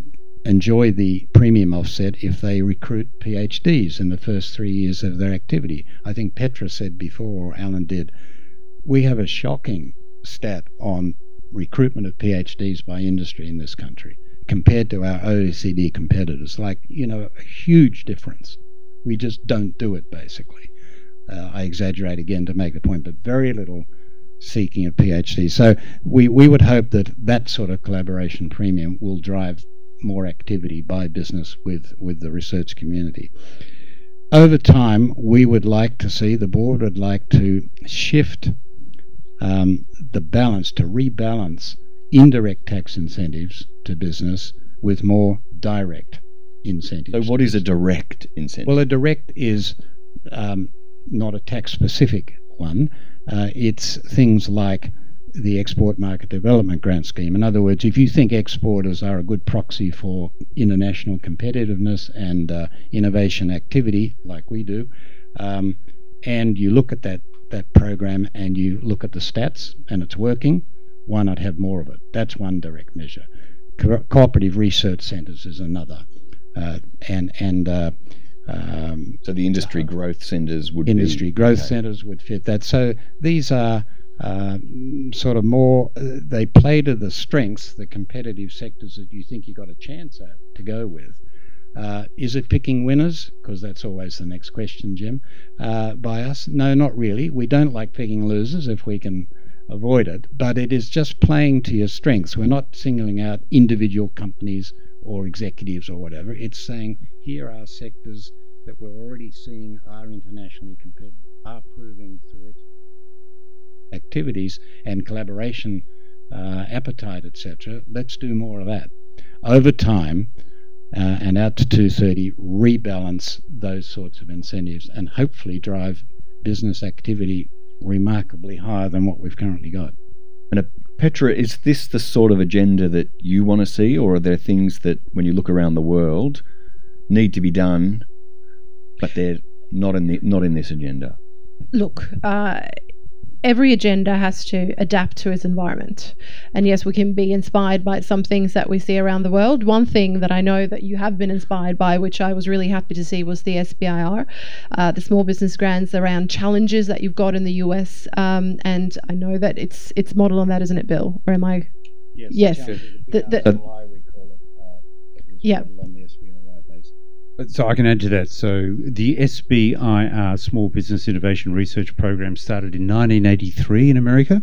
enjoy the premium offset if they recruit PhDs in the first three years of their activity. I think Petra said before, or Alan did, we have a shocking stat on recruitment of PhDs by industry in this country compared to our OECD competitors. Like, you know, a huge difference. We just don't do it, basically. Uh, I exaggerate again to make the point, but very little seeking a PhD. So we, we would hope that that sort of collaboration premium will drive more activity by business with, with the research community. Over time, we would like to see, the board would like to shift um, the balance, to rebalance indirect tax incentives to business with more direct incentives. So, what is a direct incentive? Well, a direct is um, not a tax specific one, uh, it's things like the Export Market Development Grant Scheme. In other words, if you think exporters are a good proxy for international competitiveness and uh, innovation activity, like we do, um, and you look at that that program and you look at the stats and it's working, why not have more of it? That's one direct measure. Co- cooperative research centres is another, uh, and and uh, um, so the industry uh, growth centres would industry be, growth okay. centres would fit that. So these are uh, sort of more uh, they play to the strengths, the competitive sectors that you think you have got a chance at to go with. Uh, is it picking winners? Because that's always the next question, Jim, uh, by us. No, not really. We don't like picking losers if we can avoid it, but it is just playing to your strengths. We're not singling out individual companies or executives or whatever. It's saying here are sectors that we're already seeing are internationally competitive, are proving through activities and collaboration uh, appetite, etc. Let's do more of that. Over time, uh, and out to 230 rebalance those sorts of incentives and hopefully drive business activity remarkably higher than what we've currently got. And uh, Petra, is this the sort of agenda that you want to see, or are there things that, when you look around the world, need to be done, but they're not in the not in this agenda? Look, uh, every agenda has to adapt to its environment. And yes, we can be inspired by some things that we see around the world. One thing that I know that you have been inspired by, which I was really happy to see, was the SBIR, uh, the small business grants around challenges that you've got in the US. Um, and I know that it's it's modeled on that, isn't it, Bill? Or am I? Yes. yes. The, the, the, yeah. So I can add to that. So the SBIR Small Business Innovation Research Program started in 1983 in America,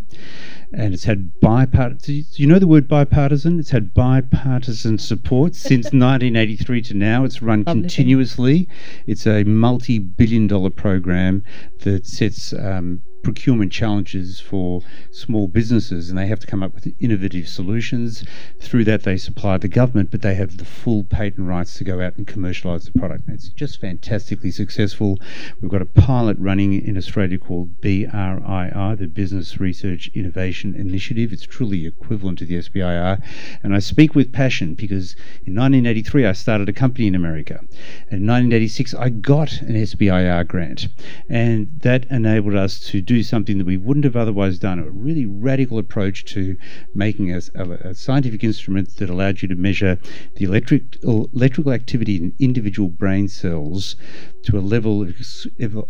and it's had bipartisan. Do you know the word bipartisan? It's had bipartisan support since 1983 to now. It's run thing. continuously. It's a multi-billion-dollar program that sets um, procurement challenges for small businesses, and they have to come up with innovative solutions. Through that, they supply the government, but they have the full patent rights to go out and commercialise the product. And it's just fantastically successful. We've got a pilot running in Australia called BRII, the Business Research Innovation Initiative. It's truly equivalent to the SBIR, and I speak with passion because in 1983 I started a company in America, and in 1986 I got an SBIR grant, and that enabled us to do something that we wouldn't have otherwise done. A really radical approach to making a, a- a scientific instrument that allowed you to measure the electric electrical activity in individual brain cells to a level of,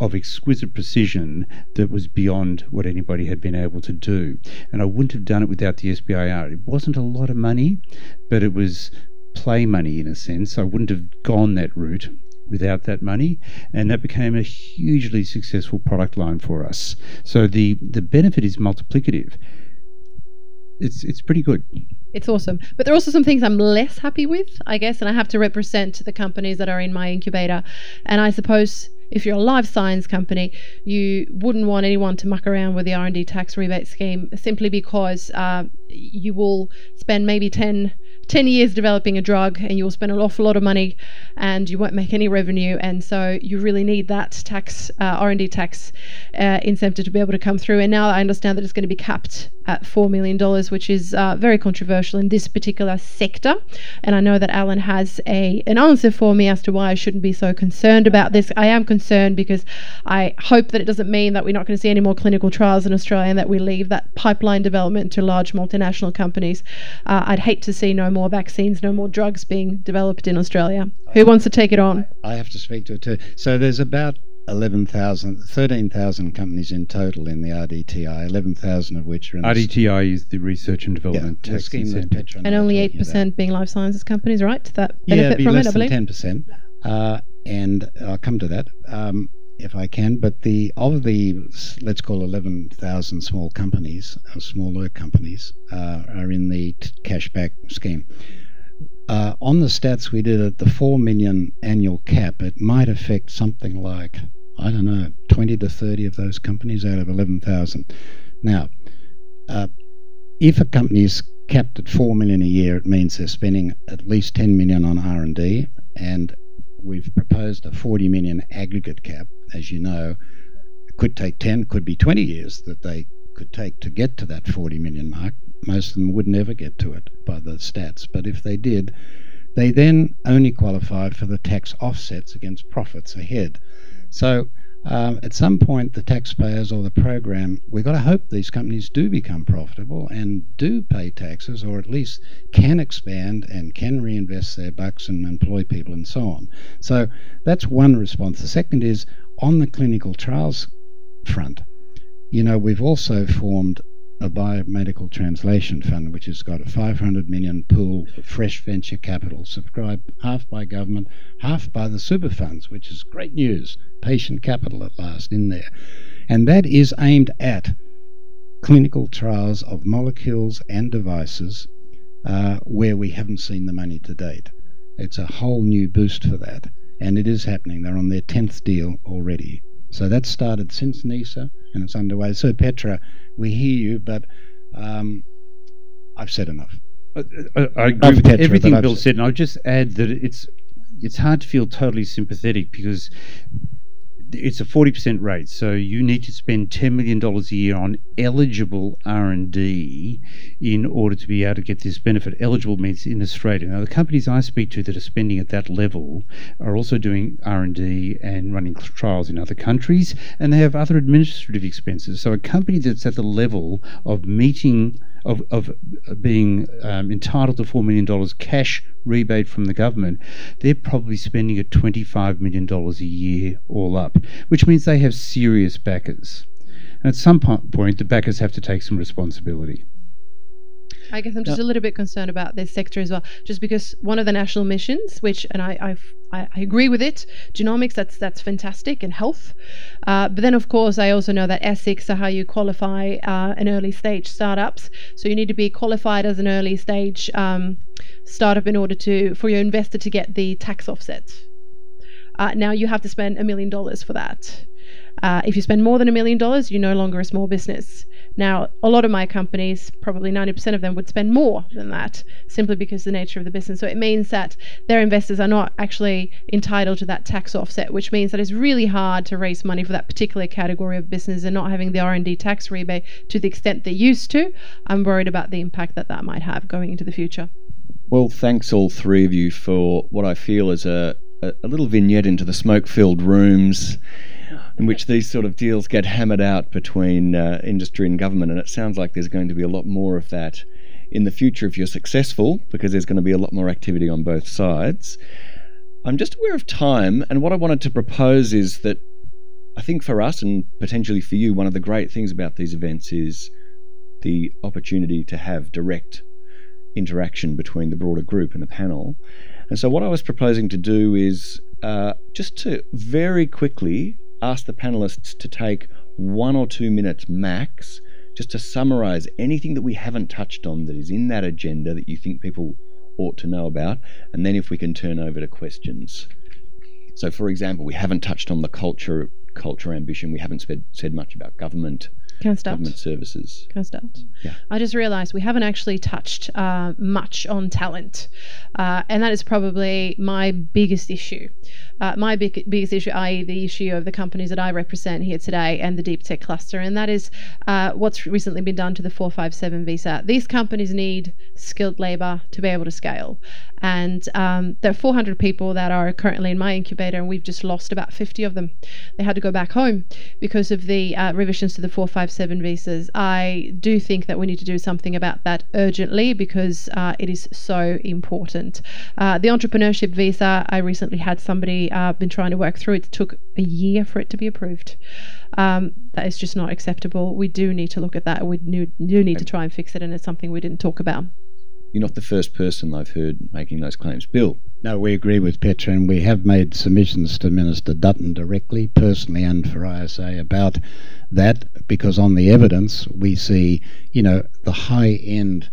of exquisite precision that was beyond what anybody had been able to do. And I wouldn't have done it without the SBIR. It wasn't a lot of money, but it was play money in a sense. I wouldn't have gone that route without that money, and that became a hugely successful product line for us. So the the benefit is multiplicative. It's it's pretty good. It's awesome. But there are also some things I'm less happy with, I guess, and I have to represent the companies that are in my incubator. And I suppose if you're a life science company, you wouldn't want anyone to muck around with the R&D tax rebate scheme simply because uh, you will spend maybe 10, 10 years developing a drug and you will spend an awful lot of money and you won't make any revenue. And so you really need that tax uh, R&D tax uh, incentive to be able to come through. And now I understand that it's going to be capped at $4 million, which is uh, very controversial in this particular sector. And I know that Alan has a an answer for me as to why I shouldn't be so concerned about this. I am concerned because I hope that it doesn't mean that we're not going to see any more clinical trials in Australia and that we leave that pipeline development to large multinational companies. Uh, I'd hate to see no more vaccines, no more drugs being developed in Australia. Who wants to take it on? I have to speak to it too. So there's about 11,000, 13,000 companies in total in the RDTI, 11,000 of which are in the s- RDTI is the Research and Development the Tax scheme that Incentive. Petra And only 8% being life sciences companies, right? That Yeah, benefit it'd be from less it, I believe. than 10%. Uh, and I'll come to that um, if I can. But the of the, let's call 11,000 small companies, uh, smaller companies, uh, are in the t- cashback scheme. Uh, on the stats we did at the 4 million annual cap, it might affect something like, I don't know, 20 to 30 of those companies out of 11,000. Now, uh, if a company is capped at 4 million a year, it means they're spending at least 10 million on R&D and we've proposed a 40 million aggregate cap, as you know. It could take 10, could be 20 years that they could take to get to that 40 million mark. Most of them would never get to it by the stats, but if they did, they then only qualify for the tax offsets against profits ahead. So um, at some point, the taxpayers or the program, we've got to hope these companies do become profitable and do pay taxes, or at least can expand and can reinvest their bucks and employ people and so on. So that's one response. The second is on the clinical trials front. You know, we've also formed a biomedical translation fund, which has got a 500 million pool of fresh venture capital, subscribed half by government, half by the super funds, which is great news. Patient capital at last in there. And that is aimed at clinical trials of molecules and devices uh, where we haven't seen the money to date. It's a whole new boost for that. And it is happening. They're on their 10th deal already. So that started since NISA and it's underway. So, Petra, we hear you, but um, I've said enough. I, I, I agree with Petra, everything Bill said, and I'll just add that it's it's hard to feel totally sympathetic because it's a forty percent rate, so you need to spend ten million dollars a year on eligible R and D in order to be able to get this benefit. Eligible means in Australia. Now, the companies I speak to that are spending at that level are also doing R and D and running trials in other countries, and they have other administrative expenses. So, a company that's at the level of meeting of, of being um, entitled to $4 million cash rebate from the government, they're probably spending at $25 million a year all up, which means they have serious backers. And at some point, the backers have to take some responsibility. I guess I'm just a little bit concerned about this sector as well, just because one of the national missions, which and I I've, I, I agree with it, genomics that's that's fantastic and health, uh, but then of course I also know that ethics are how you qualify uh, an early stage startups. So you need to be qualified as an early stage um, startup in order to for your investor to get the tax offset. Uh, now you have to spend a million dollars for that. Uh, if you spend more than a million dollars, you're no longer a small business. Now, a lot of my companies, probably 90% of them, would spend more than that simply because of the nature of the business. So it means that their investors are not actually entitled to that tax offset, which means that it's really hard to raise money for that particular category of business and not having the R&D tax rebate to the extent they used to. I'm worried about the impact that that might have going into the future. Well, thanks all three of you for what I feel is a, a, a little vignette into the smoke filled rooms in which these sort of deals get hammered out between uh, industry and government. And it sounds like there's going to be a lot more of that in the future if you're successful, because there's going to be a lot more activity on both sides. I'm just aware of time, and what I wanted to propose is that I think for us and potentially for you, one of the great things about these events is the opportunity to have direct interaction between the broader group and the panel. And so, what I was proposing to do is uh, just to very quickly ask the panelists to take one or two minutes max just to summarize anything that we haven't touched on that is in that agenda that you think people ought to know about, and then if we can turn over to questions. So, for example, we haven't touched on the culture, culture ambition. We haven't said, said much about government, Can I start? government services. Can I start? Yeah. I just realised we haven't actually touched uh, much on talent, uh, and that is probably my biggest issue. Uh, my big, biggest issue, i.e., the issue of the companies that I represent here today and the deep tech cluster, and that is uh, what's recently been done to the 457 visa. These companies need skilled labour to be able to scale, and um, there are 400 people that are currently in my incubator, and we've just lost about 50 of them. They had to go back home because of the uh, revisions to the 457 visas. I do think that we need to do something about that urgently because uh, it is so important. Uh, the entrepreneurship visa, I recently had somebody uh, been trying to work through. It took a year for it to be approved. Um, that is just not acceptable. We do need to look at that. We do, do need to try and fix it, and it's something we didn't talk about. You're not the first person I've heard making those claims. Bill, No, we agree with Petra, and we have made submissions to Minister Dutton directly, personally, and for ISA about that, because on the evidence we see, you know, the high end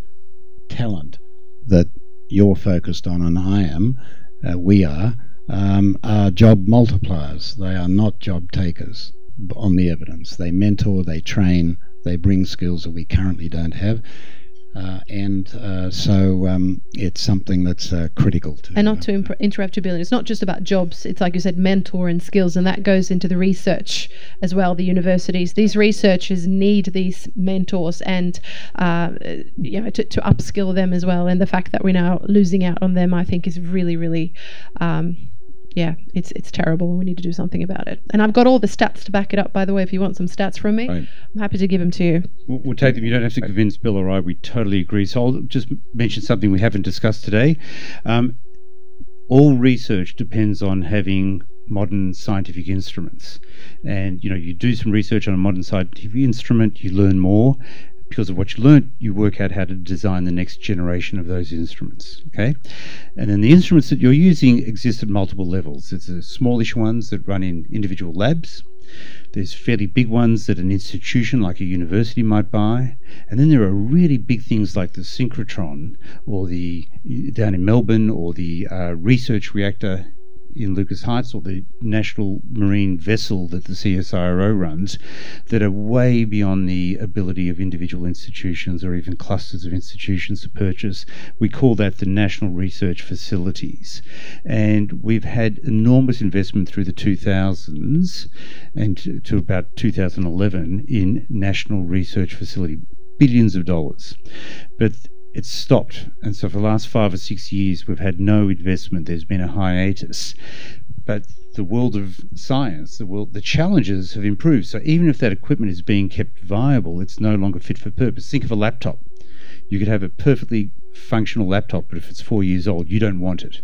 talent that you're focused on, and I am, uh, we are, um, are job multipliers. They are not job takers on the evidence. They mentor, they train, they bring skills that we currently don't have. Uh, and uh, so um, it's something that's uh, critical to. And not to imp- interrupt you, Bill, it's not just about jobs. It's like you said, mentor and skills, and that goes into the research as well. The universities, these researchers need these mentors and uh, you know to, to upskill them as well. And the fact that we're now losing out on them, I think, is really, really. Um, yeah, it's it's terrible. And we need to do something about it. And I've got all the stats to back it up. By the way, if you want some stats from me, Right. I'm happy to give them to you. We'll, we'll take them. You don't have to convince Bill or I. We totally agree. So I'll just mention something we haven't discussed today. Um, all research depends on having modern scientific instruments, and you know you do some research on a modern scientific instrument, you learn more. Because of what you learned, you work out how to design the next generation of those instruments. Okay, and then the instruments that you're using exist at multiple levels. There's the smallish ones that run in individual labs. There's fairly big ones that an institution like a university might buy, and then there are really big things like the synchrotron, or the down in Melbourne, or the uh, research reactor in Lucas Heights, or the National Marine Vessel that the CSIRO runs, that are way beyond the ability of individual institutions or even clusters of institutions to purchase. We call that the National Research Facilities, and we've had enormous investment through the 2000s and to, to about 2011 in national research facility, billions of dollars. But it's stopped. And so for the last five or six years, we've had no investment. There's been a hiatus. But the world of science, the world, the challenges have improved. So even if that equipment is being kept viable, it's no longer fit for purpose. Think of a laptop. You could have a perfectly functional laptop, but if it's four years old, you don't want it.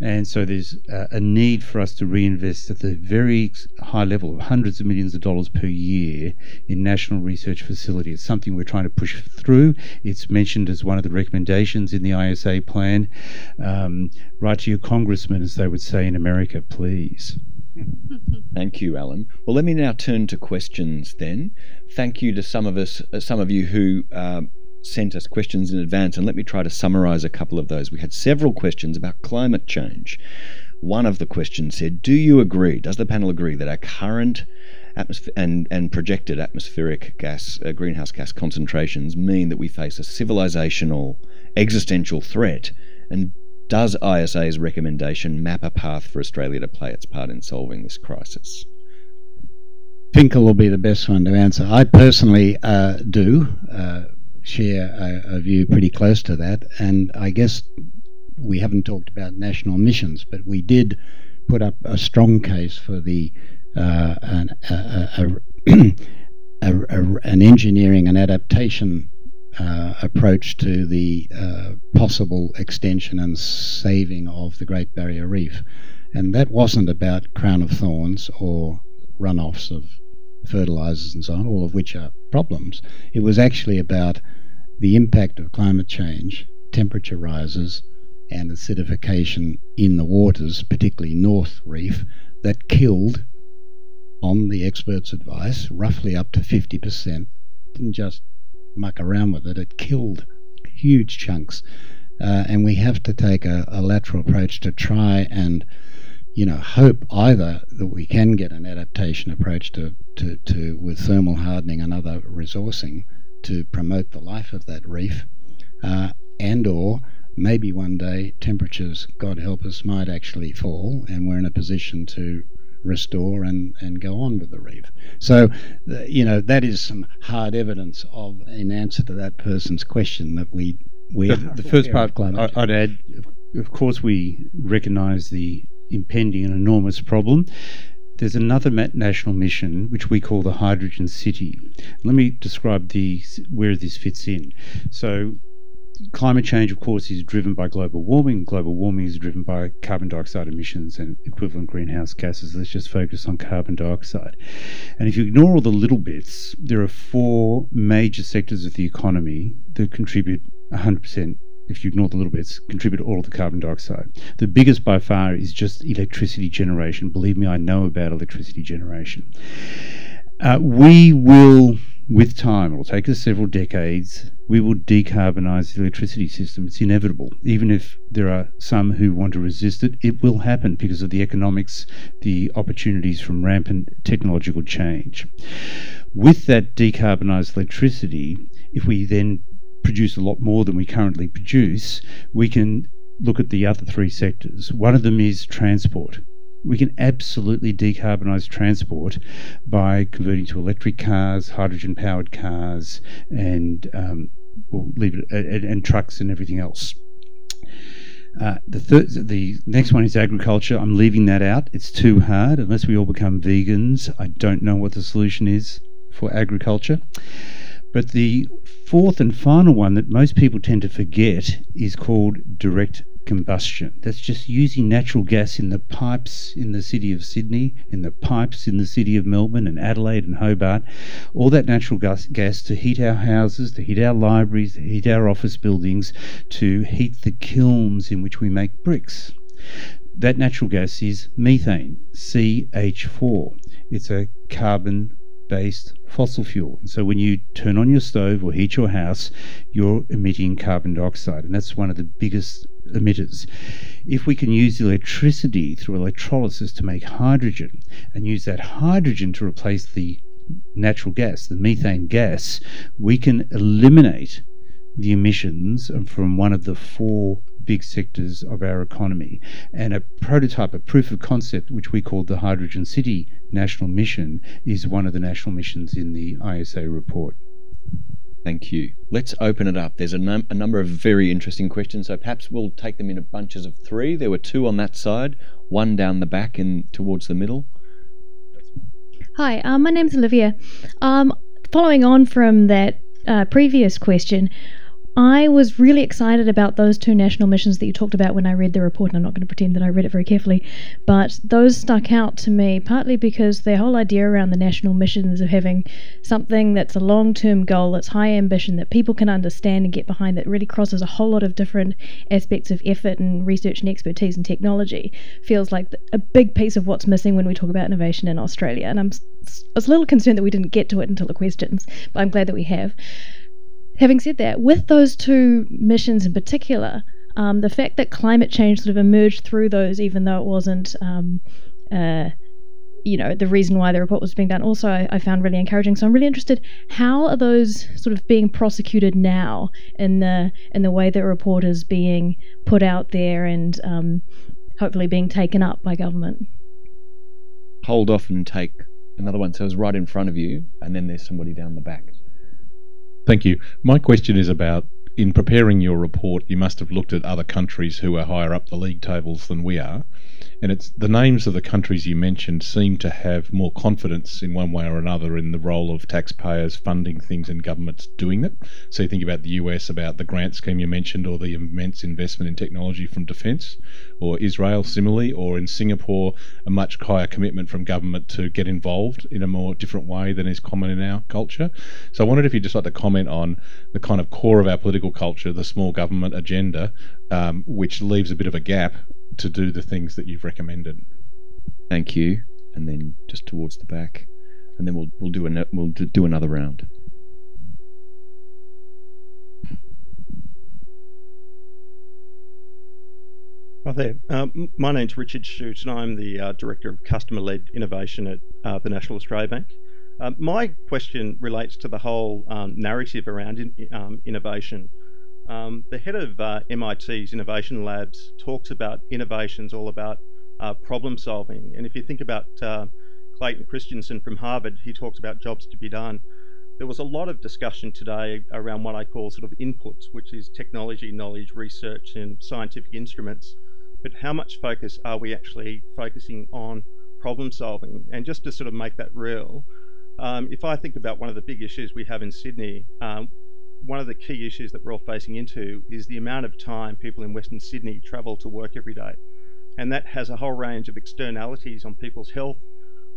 And so there's uh, a need for us to reinvest at the very high level of hundreds of millions of dollars per year in national research facility. It's something we're trying to push through. It's mentioned as one of the recommendations in the ISA plan. Um, write to your congressman, as they would say in America, please. Thank you, Alan. Well, let me now turn to questions then. Thank you to some of us, uh, some of you who um, sent us questions in advance, and let me try to summarize a couple of those. We had several questions about climate change. One of the questions said, "Do you agree? Does the panel agree that our current and and projected atmospheric gas uh, greenhouse gas concentrations mean that we face a civilizational existential threat and does ISA's recommendation map a path for Australia to play its part in solving this crisis? Finkel will be the best one to answer. I personally uh, do uh, share a, a, view pretty close to that, and I guess we haven't talked about national missions, but we did put up a strong case for the uh, an, a, an engineering and adaptation uh, approach to the uh, possible extension and saving of the Great Barrier Reef. And that wasn't about crown of thorns or runoffs of fertilizers and so on, all of which are problems. It was actually about the impact of climate change, temperature rises, and acidification in the waters, particularly North Reef, that killed, on the experts' advice, roughly up to 50%. Didn't just muck around with it. It killed huge chunks. Uh, and we have to take a, a, lateral approach to try and, you know, hope either that we can get an adaptation approach to, to, to with thermal hardening and other resourcing to promote the life of that reef, uh, and or maybe one day temperatures, God help us, might actually fall, and we're in a position to restore and, and go on with the reef. So, you know, that is some hard evidence of, in answer to that person's question, that we we the, the first part I'd add, of course, we recognise the impending and enormous problem. There's another national mission which we call the Hydrogen City. Let me describe the where this fits in. So climate change, of course, is driven by global warming. Global warming is driven by carbon dioxide emissions and equivalent greenhouse gases. Let's just focus on carbon dioxide. And if you ignore all the little bits, there are four major sectors of the economy that contribute 100%. If you ignore the little bits, contribute all of the carbon dioxide. The biggest by far is just electricity generation. Believe me, I know about electricity generation. Uh, we will with time, it will take us several decades, we will decarbonise the electricity system. It's inevitable. Even if there are some who want to resist it, it will happen because of the economics, the opportunities from rampant technological change. With that decarbonised electricity, if we then produce a lot more than we currently produce, we can look at the other three sectors. One of them is transport we can absolutely decarbonise transport by converting to electric cars, hydrogen powered cars, and um, we'll leave it and, and, trucks and everything else. Uh, the third, the next one is agriculture. I'm leaving that out. It's too hard unless we all become vegans. I don't know what the solution is for agriculture. But the fourth and final one that most people tend to forget is called direct combustion. That's just using natural gas in the pipes in the city of Sydney, in the pipes in the city of Melbourne and Adelaide and Hobart. All that natural gas, gas to heat our houses, to heat our libraries, to heat our office buildings, to heat the kilns in which we make bricks. That natural gas is methane, CH4. It's a carbon based fossil fuel. So when you turn on your stove or heat your house, you're emitting carbon dioxide, and that's one of the biggest emitters. If we can use electricity through electrolysis to make hydrogen and use that hydrogen to replace the natural gas, the methane gas, we can eliminate the emissions from one of the four big sectors of our economy. And a prototype, a proof of concept, which we called the Hydrogen City National Mission, is one of the national missions in the ISA report. Thank you. Let's open it up. There's a, num- a, number of very interesting questions, so perhaps we'll take them in bunches of three. There were two on that side, one down the back and towards the middle. Hi, um, my name's Olivia. Um, following on from that uh, previous question, I was really excited about those two national missions that you talked about when I read the report, and I'm not going to pretend that I read it very carefully, but those stuck out to me partly because the whole idea around the national missions of having something that's a long term goal, that's high ambition, that people can understand and get behind, that really crosses a whole lot of different aspects of effort and research and expertise and technology, feels like a big piece of what's missing when we talk about innovation in Australia. And I'm I was a little concerned that we didn't get to it until the questions, but I'm glad that we have having said that, with those two missions in particular, um, the fact that climate change sort of emerged through those, even though it wasn't, um, uh, you know, the reason why the report was being done, also I, I, found really encouraging. So I'm really interested. How are those sort of being prosecuted now in the in the way the report is being put out there and um, hopefully being taken up by government? Hold off and take another one. So it's right in front of you, and then there's somebody down the back. Thank you. My question is about in preparing your report, you must have looked at other countries who are higher up the league tables than we are and it's the names of the countries you mentioned seem to have more confidence in one way or another in the role of taxpayers funding things and governments doing it. So you think about the US, about the grant scheme you mentioned, or the immense investment in technology from defence, or Israel similarly, or in Singapore, a much higher commitment from government to get involved in a more different way than is common in our culture. So I wondered if you'd just like to comment on the kind of core of our political culture, the small government agenda, um, which leaves a bit of a gap to do the things that you've recommended. Thank you. And then just towards the back, and then we'll we'll do a we'll do another round. Hi there. Um, my name's Richard Shute, and I'm the uh, Director of Customer Led Innovation at uh, the National Australia Bank. Um, my question relates to the whole um, narrative around in, um, innovation. Um, the head of uh, MIT's Innovation Labs talks about innovations all about uh, problem solving. And if you think about uh, Clayton Christensen from Harvard, he talks about jobs to be done. There was a lot of discussion today around what I call sort of inputs, which is technology, knowledge, research, and scientific instruments. But how much focus are we actually focusing on problem solving? And just to sort of make that real, um, if I think about one of the big issues we have in Sydney, um, one of the key issues that we're all facing into is the amount of time people in Western Sydney travel to work every day. And that has a whole range of externalities on people's health,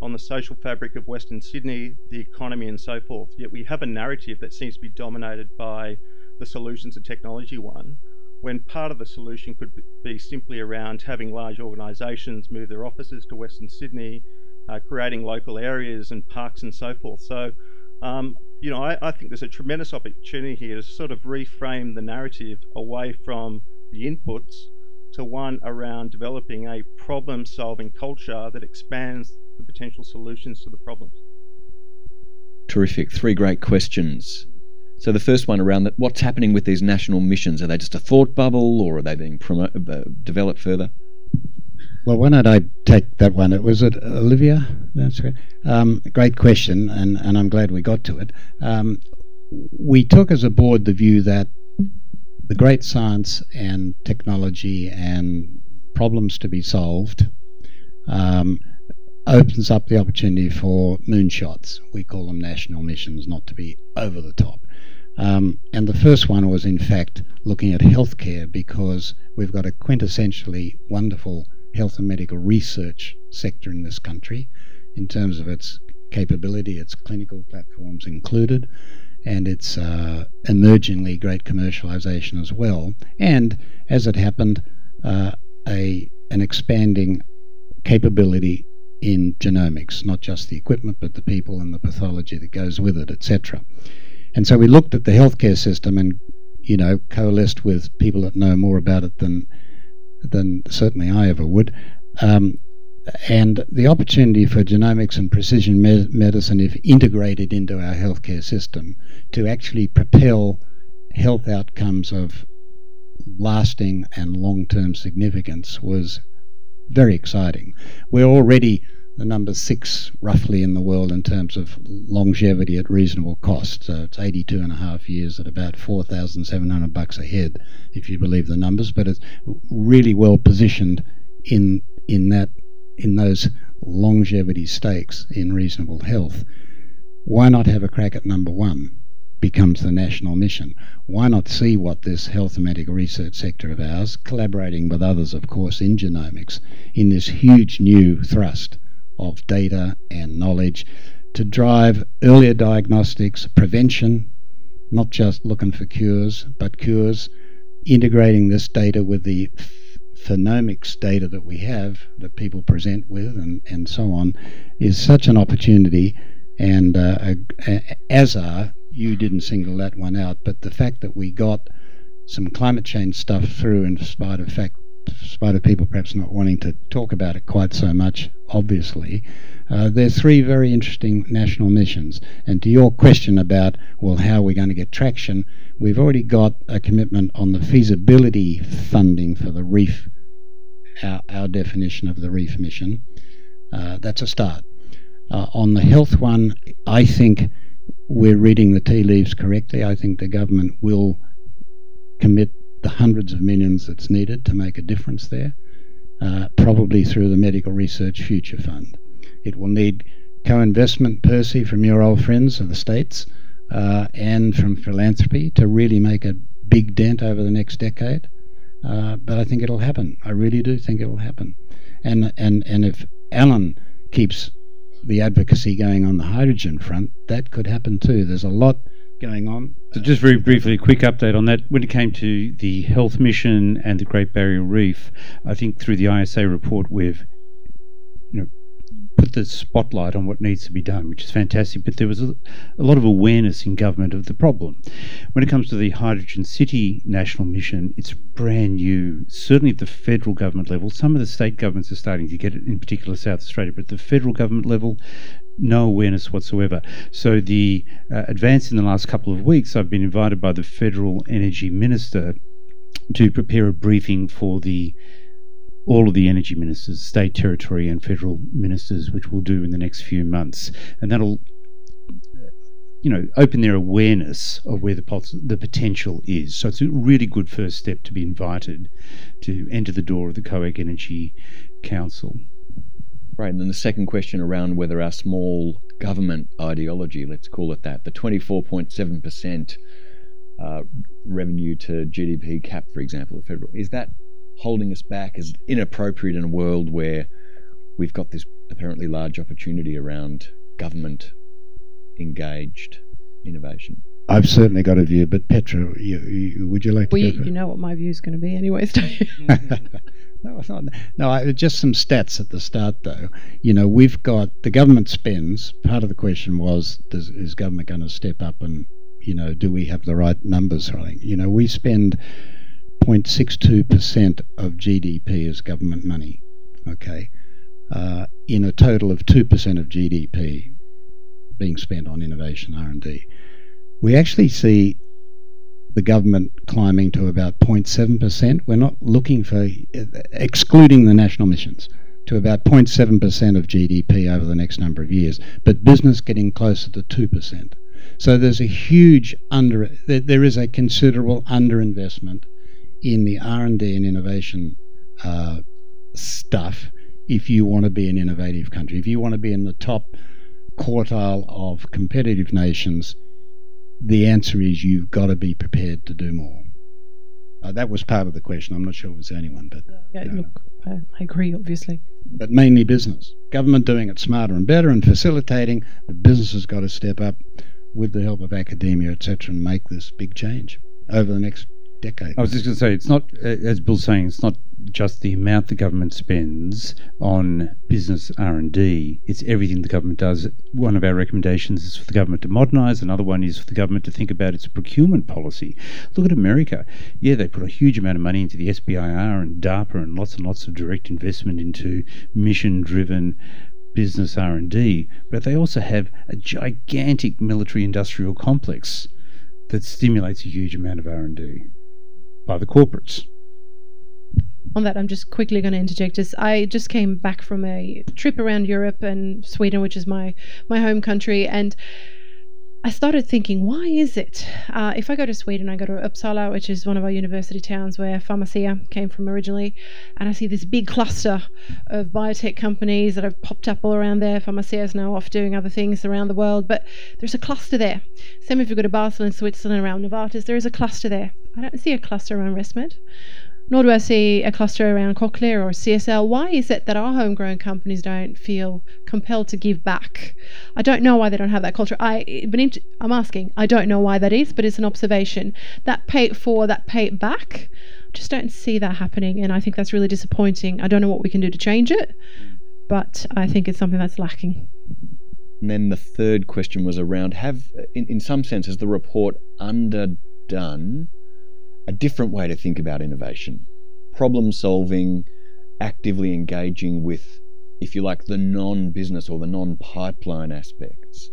on the social fabric of Western Sydney, the economy, and so forth. Yet we have a narrative that seems to be dominated by the solutions and technology one, when part of the solution could be simply around having large organisations move their offices to Western Sydney, uh, creating local areas and parks and so forth. So um, you know, I, I, think there's a tremendous opportunity here to sort of reframe the narrative away from the inputs to one around developing a problem solving culture that expands the potential solutions to the problems. Terrific. Three great questions. So the first one around that, what's happening with these national missions? Are they just a thought bubble, or are they being promo- uh, developed further? Well, why don't I take that one? It was it Olivia. That's great. Um, great question, and, and I'm glad we got to it. Um, we took as a board the view that the great science and technology and problems to be solved um, opens up the opportunity for moonshots. We call them national missions, not to be over the top. Um, and the first one was, in fact, looking at healthcare because we've got a quintessentially wonderful health and medical research sector in this country in terms of its capability, its clinical platforms included, and its uh, emergingly great commercialization as well. And as it happened, uh, a an expanding capability in genomics, not just the equipment, but the people and the pathology that goes with it, etc. And so we looked at the healthcare system and, you know, coalesced with people that know more about it than than certainly I ever would. Um, and the opportunity for genomics and precision me- medicine, if integrated into our healthcare system, to actually propel health outcomes of lasting and long term significance was very exciting. We're already the number six roughly in the world in terms of longevity at reasonable cost. So it's 82 and a half years at about 4,700 bucks a head, if you believe the numbers. But it's really well positioned in in that in those longevity stakes in reasonable health. Why not have a crack at number one? becomes the national mission. Why not see what this health and medical research sector of ours, collaborating with others, of course, in genomics, in this huge new thrust of data and knowledge to drive earlier diagnostics, prevention, not just looking for cures, but cures, integrating this data with the phenomics data that we have that people present with and, and so on is such an opportunity. And uh, as are you didn't single that one out but the fact that we got some climate change stuff through in spite of fact spite of people perhaps not wanting to talk about it quite so much obviously uh, there are three very interesting national missions and to your question about well how are we going to get traction we've already got a commitment on the feasibility funding for the reef our, our definition of the reef mission. Uh, that's a start. Uh, on the health one, I think we're reading the tea leaves correctly. I think the government will commit the hundreds of millions that's needed to make a difference there, uh, probably through the Medical Research Future Fund. It will need co investment, Percy, from your old friends of the States uh, and from philanthropy to really make a big dent over the next decade. Uh, but I think it'll happen. I really do think it'll happen. And and and if Alan keeps the advocacy going on the hydrogen front, that could happen too. There's a lot going on. So just very briefly, a quick update on that. When it came to the health mission and the Great Barrier Reef, I think through the ISA report, we've you know put the spotlight on what needs to be done, which is fantastic. But there was a, a, lot of awareness in government of the problem. When it comes to the Hydrogen City National Mission, it's brand new. Certainly at the federal government level, some of the state governments are starting to get it, in particular South Australia, but at the federal government level, no awareness whatsoever. So the uh, advance in the last couple of weeks, I've been invited by the federal energy minister to prepare a briefing for the all of the energy ministers, state, territory, and federal ministers, which we'll do in the next few months, and that'll you know open their awareness of where the pot- the potential is. So it's a really good first step to be invited to enter the door of the COAG Energy Council. Right, and then the second question around whether our small government ideology, let's call it that, the 24.7% uh, revenue to GDP cap, for example, the federal, is that holding us back is inappropriate in a world where we've got this apparently large opportunity around government engaged innovation. I've certainly got a view, but Petra, you, you, would you like well, to? Well, you, know what my view is going to be, anyways, don't you? no, not, no. I, just some stats at the start, though. You know, we've got the government spends. Part of the question was, does, is government going to step up and, you know, do we have the right numbers? Or You know, we spend 0.62% of GDP as government money, okay, uh, in a total of 2% of GDP being spent on innovation R&D. We actually see the government climbing to about 0.7%. We're not looking for, excluding the national missions, to about 0.7% of GDP over the next number of years, but business getting closer to 2%. So there's a huge under, there is a considerable underinvestment in the R&D and innovation uh, stuff if you want to be an innovative country. If you want to be in the top quartile of competitive nations, the answer is you've got to be prepared to do more. Uh, that was part of the question. I'm not sure it was anyone, but yeah, look, I, I, agree, obviously. But mainly business, government doing it smarter and better, and facilitating. The business has got to step up with the help of academia, etc., and make this big change over the next decade. I was just going to say, it's not, as Bill's saying, it's not just the amount the government spends on business R&D, it's everything the government does. One of our recommendations is for the government to modernise, another one is for the government to think about its procurement policy. Look at America. Yeah, they put a huge amount of money into the SBIR and DARPA and lots and lots of direct investment into mission-driven business R&D, but they also have a gigantic military industrial complex that stimulates a huge amount of R&D by the corporates. On that, I'm just quickly going to interject. Just, I just came back from a trip around Europe and Sweden, which is my my home country, and I started thinking, why is it? Uh, if I go to Sweden, I go to Uppsala, which is one of our university towns where Pharmacia came from originally, and I see this big cluster of biotech companies that have popped up all around there. Pharmacia is now off doing other things around the world, but there's a cluster there. Same if you go to Basel in Switzerland around Novartis, there is a cluster there. I don't see a cluster around ResMed nor do I see a cluster around Cochlear or CSL. Why is it that our homegrown companies don't feel compelled to give back? I don't know why they don't have that culture. I, but I'm asking. I don't know why that is, but it's an observation. That pay it for, that pay it back. I just don't see that happening, and I think that's really disappointing. I don't know what we can do to change it, but I think it's something that's lacking. And then the third question was around have, in, in some sense, has the report underdone a different way to think about innovation. Problem solving, actively engaging with, if you like, the non business or the non pipeline aspects.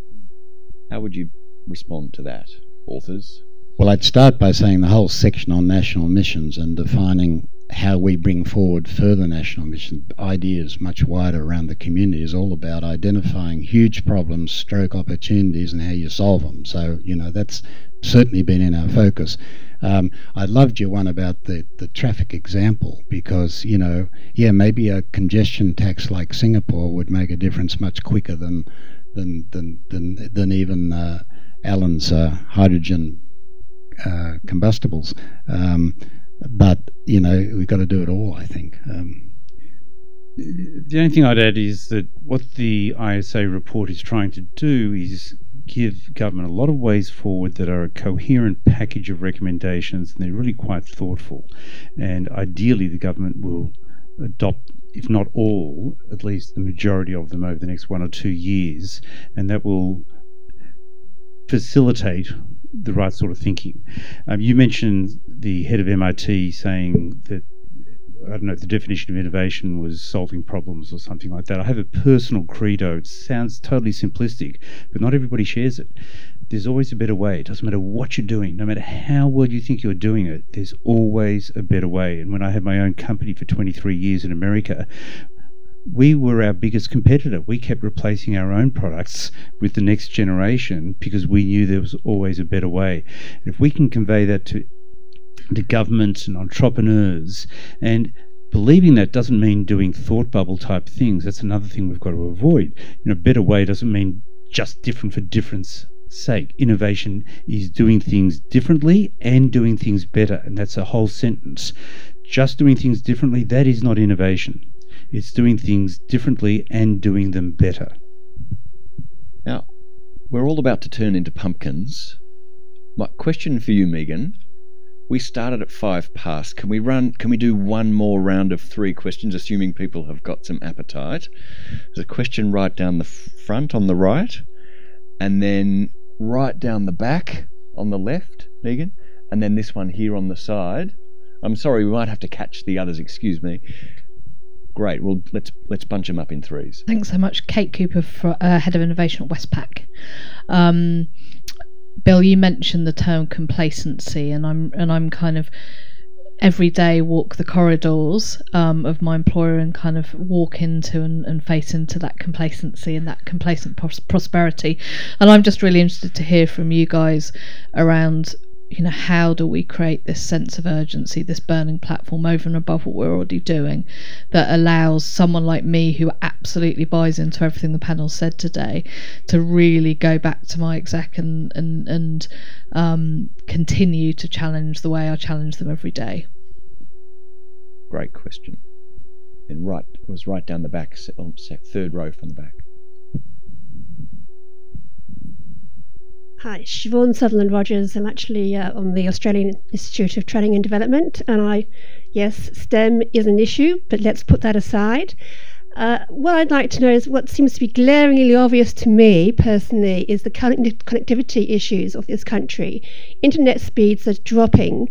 How would you respond to that, authors? Well, I'd start by saying the whole section on national missions and defining how we bring forward further national mission ideas much wider around the community is all about identifying huge problems, stroke opportunities, and how you solve them. So, you know, that's certainly been in our focus. Um, I loved your one about the, the traffic example because, you know, yeah, maybe a congestion tax like Singapore would make a difference much quicker than than than than, than even uh, Alan's uh, hydrogen uh, combustibles. Um, but you know, we've got to do it all. I think. Um, the only thing I'd add is that what the ISA report is trying to do is give government a lot of ways forward that are a coherent package of recommendations and they're really quite thoughtful. And ideally, the government will adopt, if not all, at least the majority of them over the next one or two years, and that will facilitate the right sort of thinking. Um, you mentioned the head of MIT saying that I don't know if the definition of innovation was solving problems or something like that. I have a personal credo. It sounds totally simplistic, but not everybody shares it. There's always a better way. It doesn't matter what you're doing, no matter how well you think you're doing it, there's always a better way. And when I had my own company for 23 years in America, we were our biggest competitor. We kept replacing our own products with the next generation because we knew there was always a better way. If we can convey that to to governments and entrepreneurs. And believing that doesn't mean doing thought bubble type things. That's another thing we've got to avoid. You know, better way doesn't mean just different for difference sake. Innovation is doing things differently and doing things better. And that's a whole sentence. Just doing things differently, that is not innovation. It's doing things differently and doing them better. Now, we're all about to turn into pumpkins. My question for you, Megan we started at five past. Can we run? Can we do one more round of three questions, assuming people have got some appetite? There's a question right down the front on the right, and then right down the back on the left, Megan, and then this one here on the side. I'm sorry, we might have to catch the others. Excuse me. Great. Well, let's let's bunch them up in threes. Thanks so much, Kate Cooper, for, uh, head of innovation at Westpac. Um, Bill, you mentioned the term complacency, and I'm and I'm kind of every day walk the corridors um, of my employer and kind of walk into and, and face into that complacency and that complacent pros- prosperity. And I'm just really interested to hear from you guys around you know, how do we create this sense of urgency, this burning platform over and above what we're already doing that allows someone like me who absolutely buys into everything the panel said today to really go back to my exec and, and, and um, continue to challenge the way I challenge them every day? Great question. And right, it was right down the back, third row from the back. Hi, Siobhan Sutherland Rogers. I'm actually uh, on the Australian Institute of Training and Development, and I, yes, STEM is an issue, but let's put that aside. Uh, what I'd like to know is what seems to be glaringly obvious to me personally is the connectivity issues of this country. Internet speeds are dropping.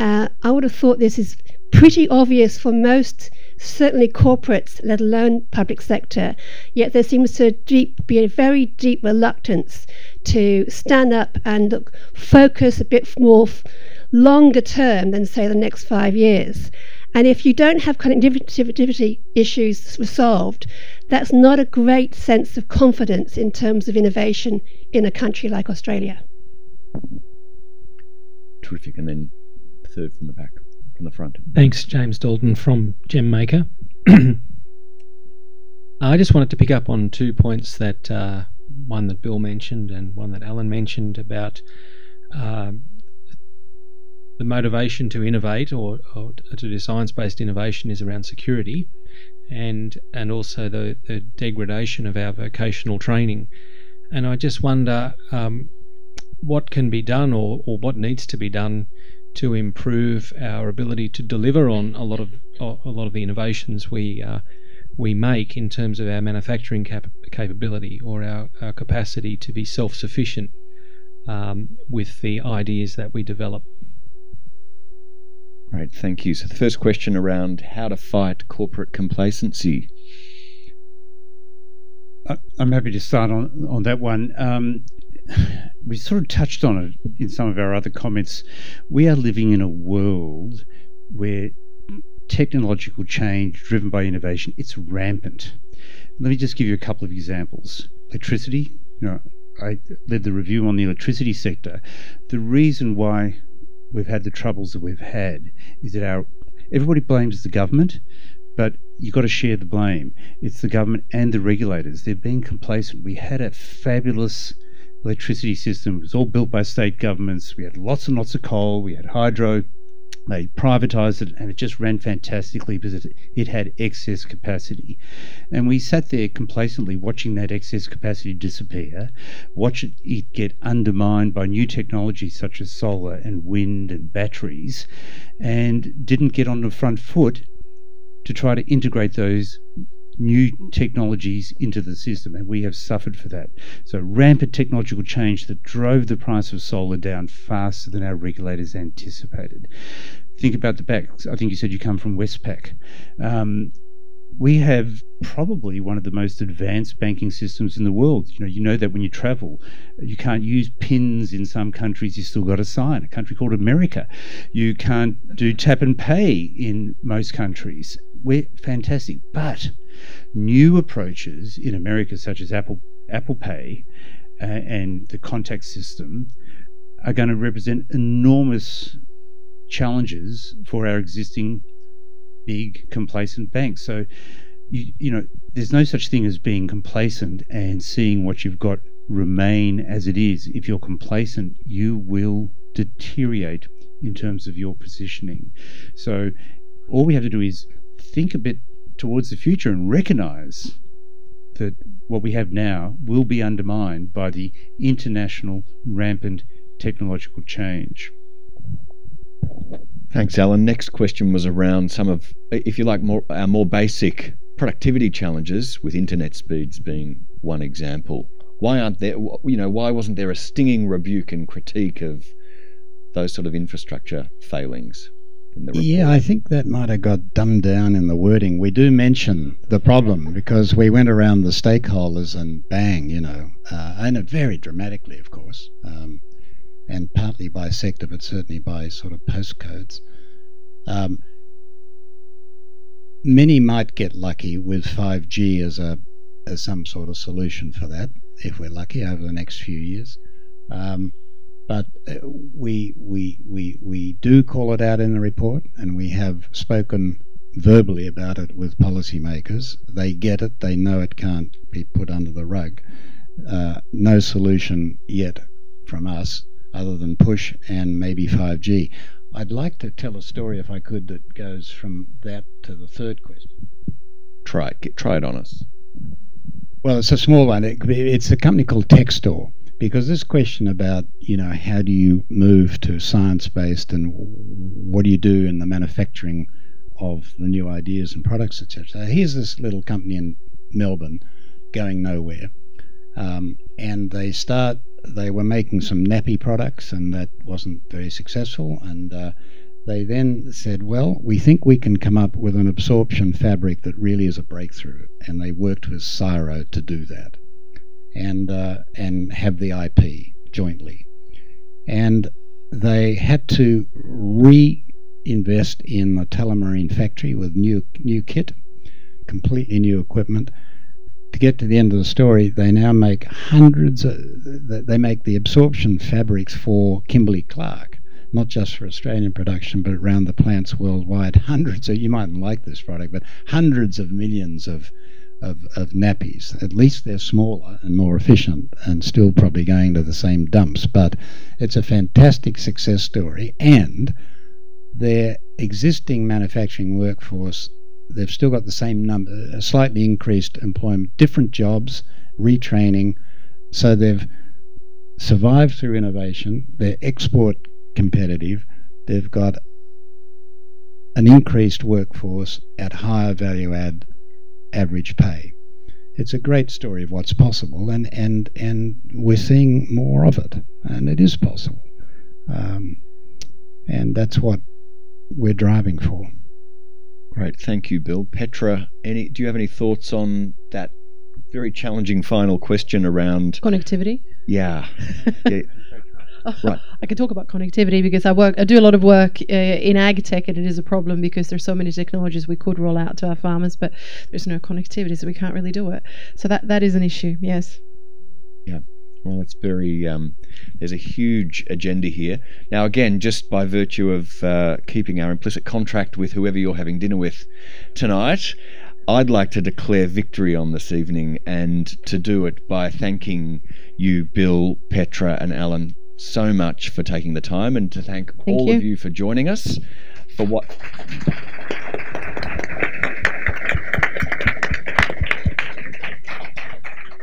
Uh, I would have thought this is pretty obvious for most certainly corporates, let alone public sector. Yet there seems to deep, be a very deep reluctance to stand up and look, focus a bit more f- longer term than, say, the next five years. And if you don't have connectivity issues resolved, that's not a great sense of confidence in terms of innovation in a country like Australia. Terrific. And then third from the back, from the front. Thanks, James Dalton from GemMaker. I just wanted to pick up on two points that uh, one that Bill mentioned and one that Alan mentioned about uh, the motivation to innovate or, or to do science-based innovation is around security, and and also the, the degradation of our vocational training. And I just wonder um, what can be done or, or what needs to be done to improve our ability to deliver on a lot of a lot of the innovations we uh, we make in terms of our manufacturing cap- capability or our, our capacity to be self-sufficient um, with the ideas that we develop. Great, thank you. So the first question around how to fight corporate complacency. I'm happy to start on on that one. Um, we sort of touched on it in some of our other comments. We are living in a world where technological change driven by innovation it's rampant. Let me just give you a couple of examples. Electricity, you know, I led the review on the electricity sector. The reason why we've had the troubles that we've had is that our everybody blames the government, but you've got to share the blame. It's the government and the regulators. They've been complacent. We had a fabulous electricity system. It was all built by state governments. We had lots and lots of coal. We had hydro. They privatized it and it just ran fantastically because it, it had excess capacity. And we sat there complacently watching that excess capacity disappear, watch it get undermined by new technologies such as solar and wind and batteries, and didn't get on the front foot to try to integrate those new technologies into the system, and we have suffered for that. So, rampant technological change that drove the price of solar down faster than our regulators anticipated. Think about the back. I think you said you come from Westpac. Um, we have probably one of the most advanced banking systems in the world. You know, you know that when you travel, you can't use pins in some countries. You still got to sign. A country called America, you can't do tap and pay in most countries. We're fantastic, but new approaches in America, such as Apple Apple Pay uh, and the contact system, are going to represent enormous challenges for our existing big complacent banks. So, you, you know, there's no such thing as being complacent and seeing what you've got remain as it is. If you're complacent, you will deteriorate in terms of your positioning. So, all we have to do is think a bit towards the future and recognize that what we have now will be undermined by the international rampant technological change. Thanks, Alan. Next question was around some of, if you like, more our more basic productivity challenges, with internet speeds being one example. Why aren't there, you know, why wasn't there a stinging rebuke and critique of those sort of infrastructure failings? Yeah, I think that might have got dumbed down in the wording. We do mention the problem because we went around the stakeholders and bang, you know, uh, and it dramatically, of course, um, and partly by sector, but certainly by sort of postcodes. Um, many might get lucky with 5G as a as some sort of solution for that, if we're lucky over the next few years. Um, but uh, we, we, we, we do call it out in the report, and we have spoken verbally about it with policymakers. They get it, they know it can't be put under the rug. Uh, no solution yet from us other than push and maybe 5G. I'd like to tell a story, if I could, that goes from that to the third question. Try it. Get, try it on us. Well, it's a small one. It, it's a company called Textor because this question about you know how do you move to science based and what do you do in the manufacturing of the new ideas and products etc here's this little company in melbourne going nowhere um, and they start they were making some nappy products and that wasn't very successful and uh, they then said, Well, we think we can come up with an absorption fabric that really is a breakthrough. And they worked with CSIRO to do that and uh, and have the IP jointly. And they had to re invest in the Tullamarine factory with new new kit, completely new equipment. To get to the end of the story, they now make hundreds. Of, they make the absorption fabrics for Kimberly Clark, not just for Australian production, but around the plants worldwide. Hundreds. Of, you mightn't like this product, but hundreds of millions of of, of nappies. At least they're smaller and more efficient and still probably going to the same dumps. But it's a fantastic success story. And their existing manufacturing workforce, they've still got the same number, slightly increased employment, different jobs, retraining. So they've survived through innovation. They're export competitive. They've got an increased workforce at higher value add average pay. It's a great story of what's possible, and, and, and we're seeing more of it, and it is possible. Um, and that's what we're driving for. Great, thank you, Bill. Petra, any? Do you have any thoughts on that very challenging final question around connectivity? Yeah, yeah. right. I can talk about connectivity because I work, I do a lot of work uh, in ag tech, and it is a problem because there's so many technologies we could roll out to our farmers, but there's no connectivity, so we can't really do it. So that that is an issue. Yes. Yeah. Well, it's very. Um, there's a huge agenda here. Now, again, just by virtue of uh, keeping our implicit contract with whoever you're having dinner with tonight, I'd like to declare victory on this evening and to do it by thanking you, Bill, Petra, and Alan, so much for taking the time and to thank, thank all you. of you for joining us for what.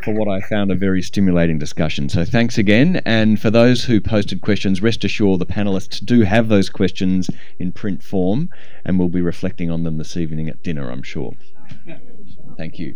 For what I found a very stimulating discussion. So, thanks again. And for those who posted questions, rest assured the panelists do have those questions in print form, and we'll be reflecting on them this evening at dinner, I'm sure. Thank you.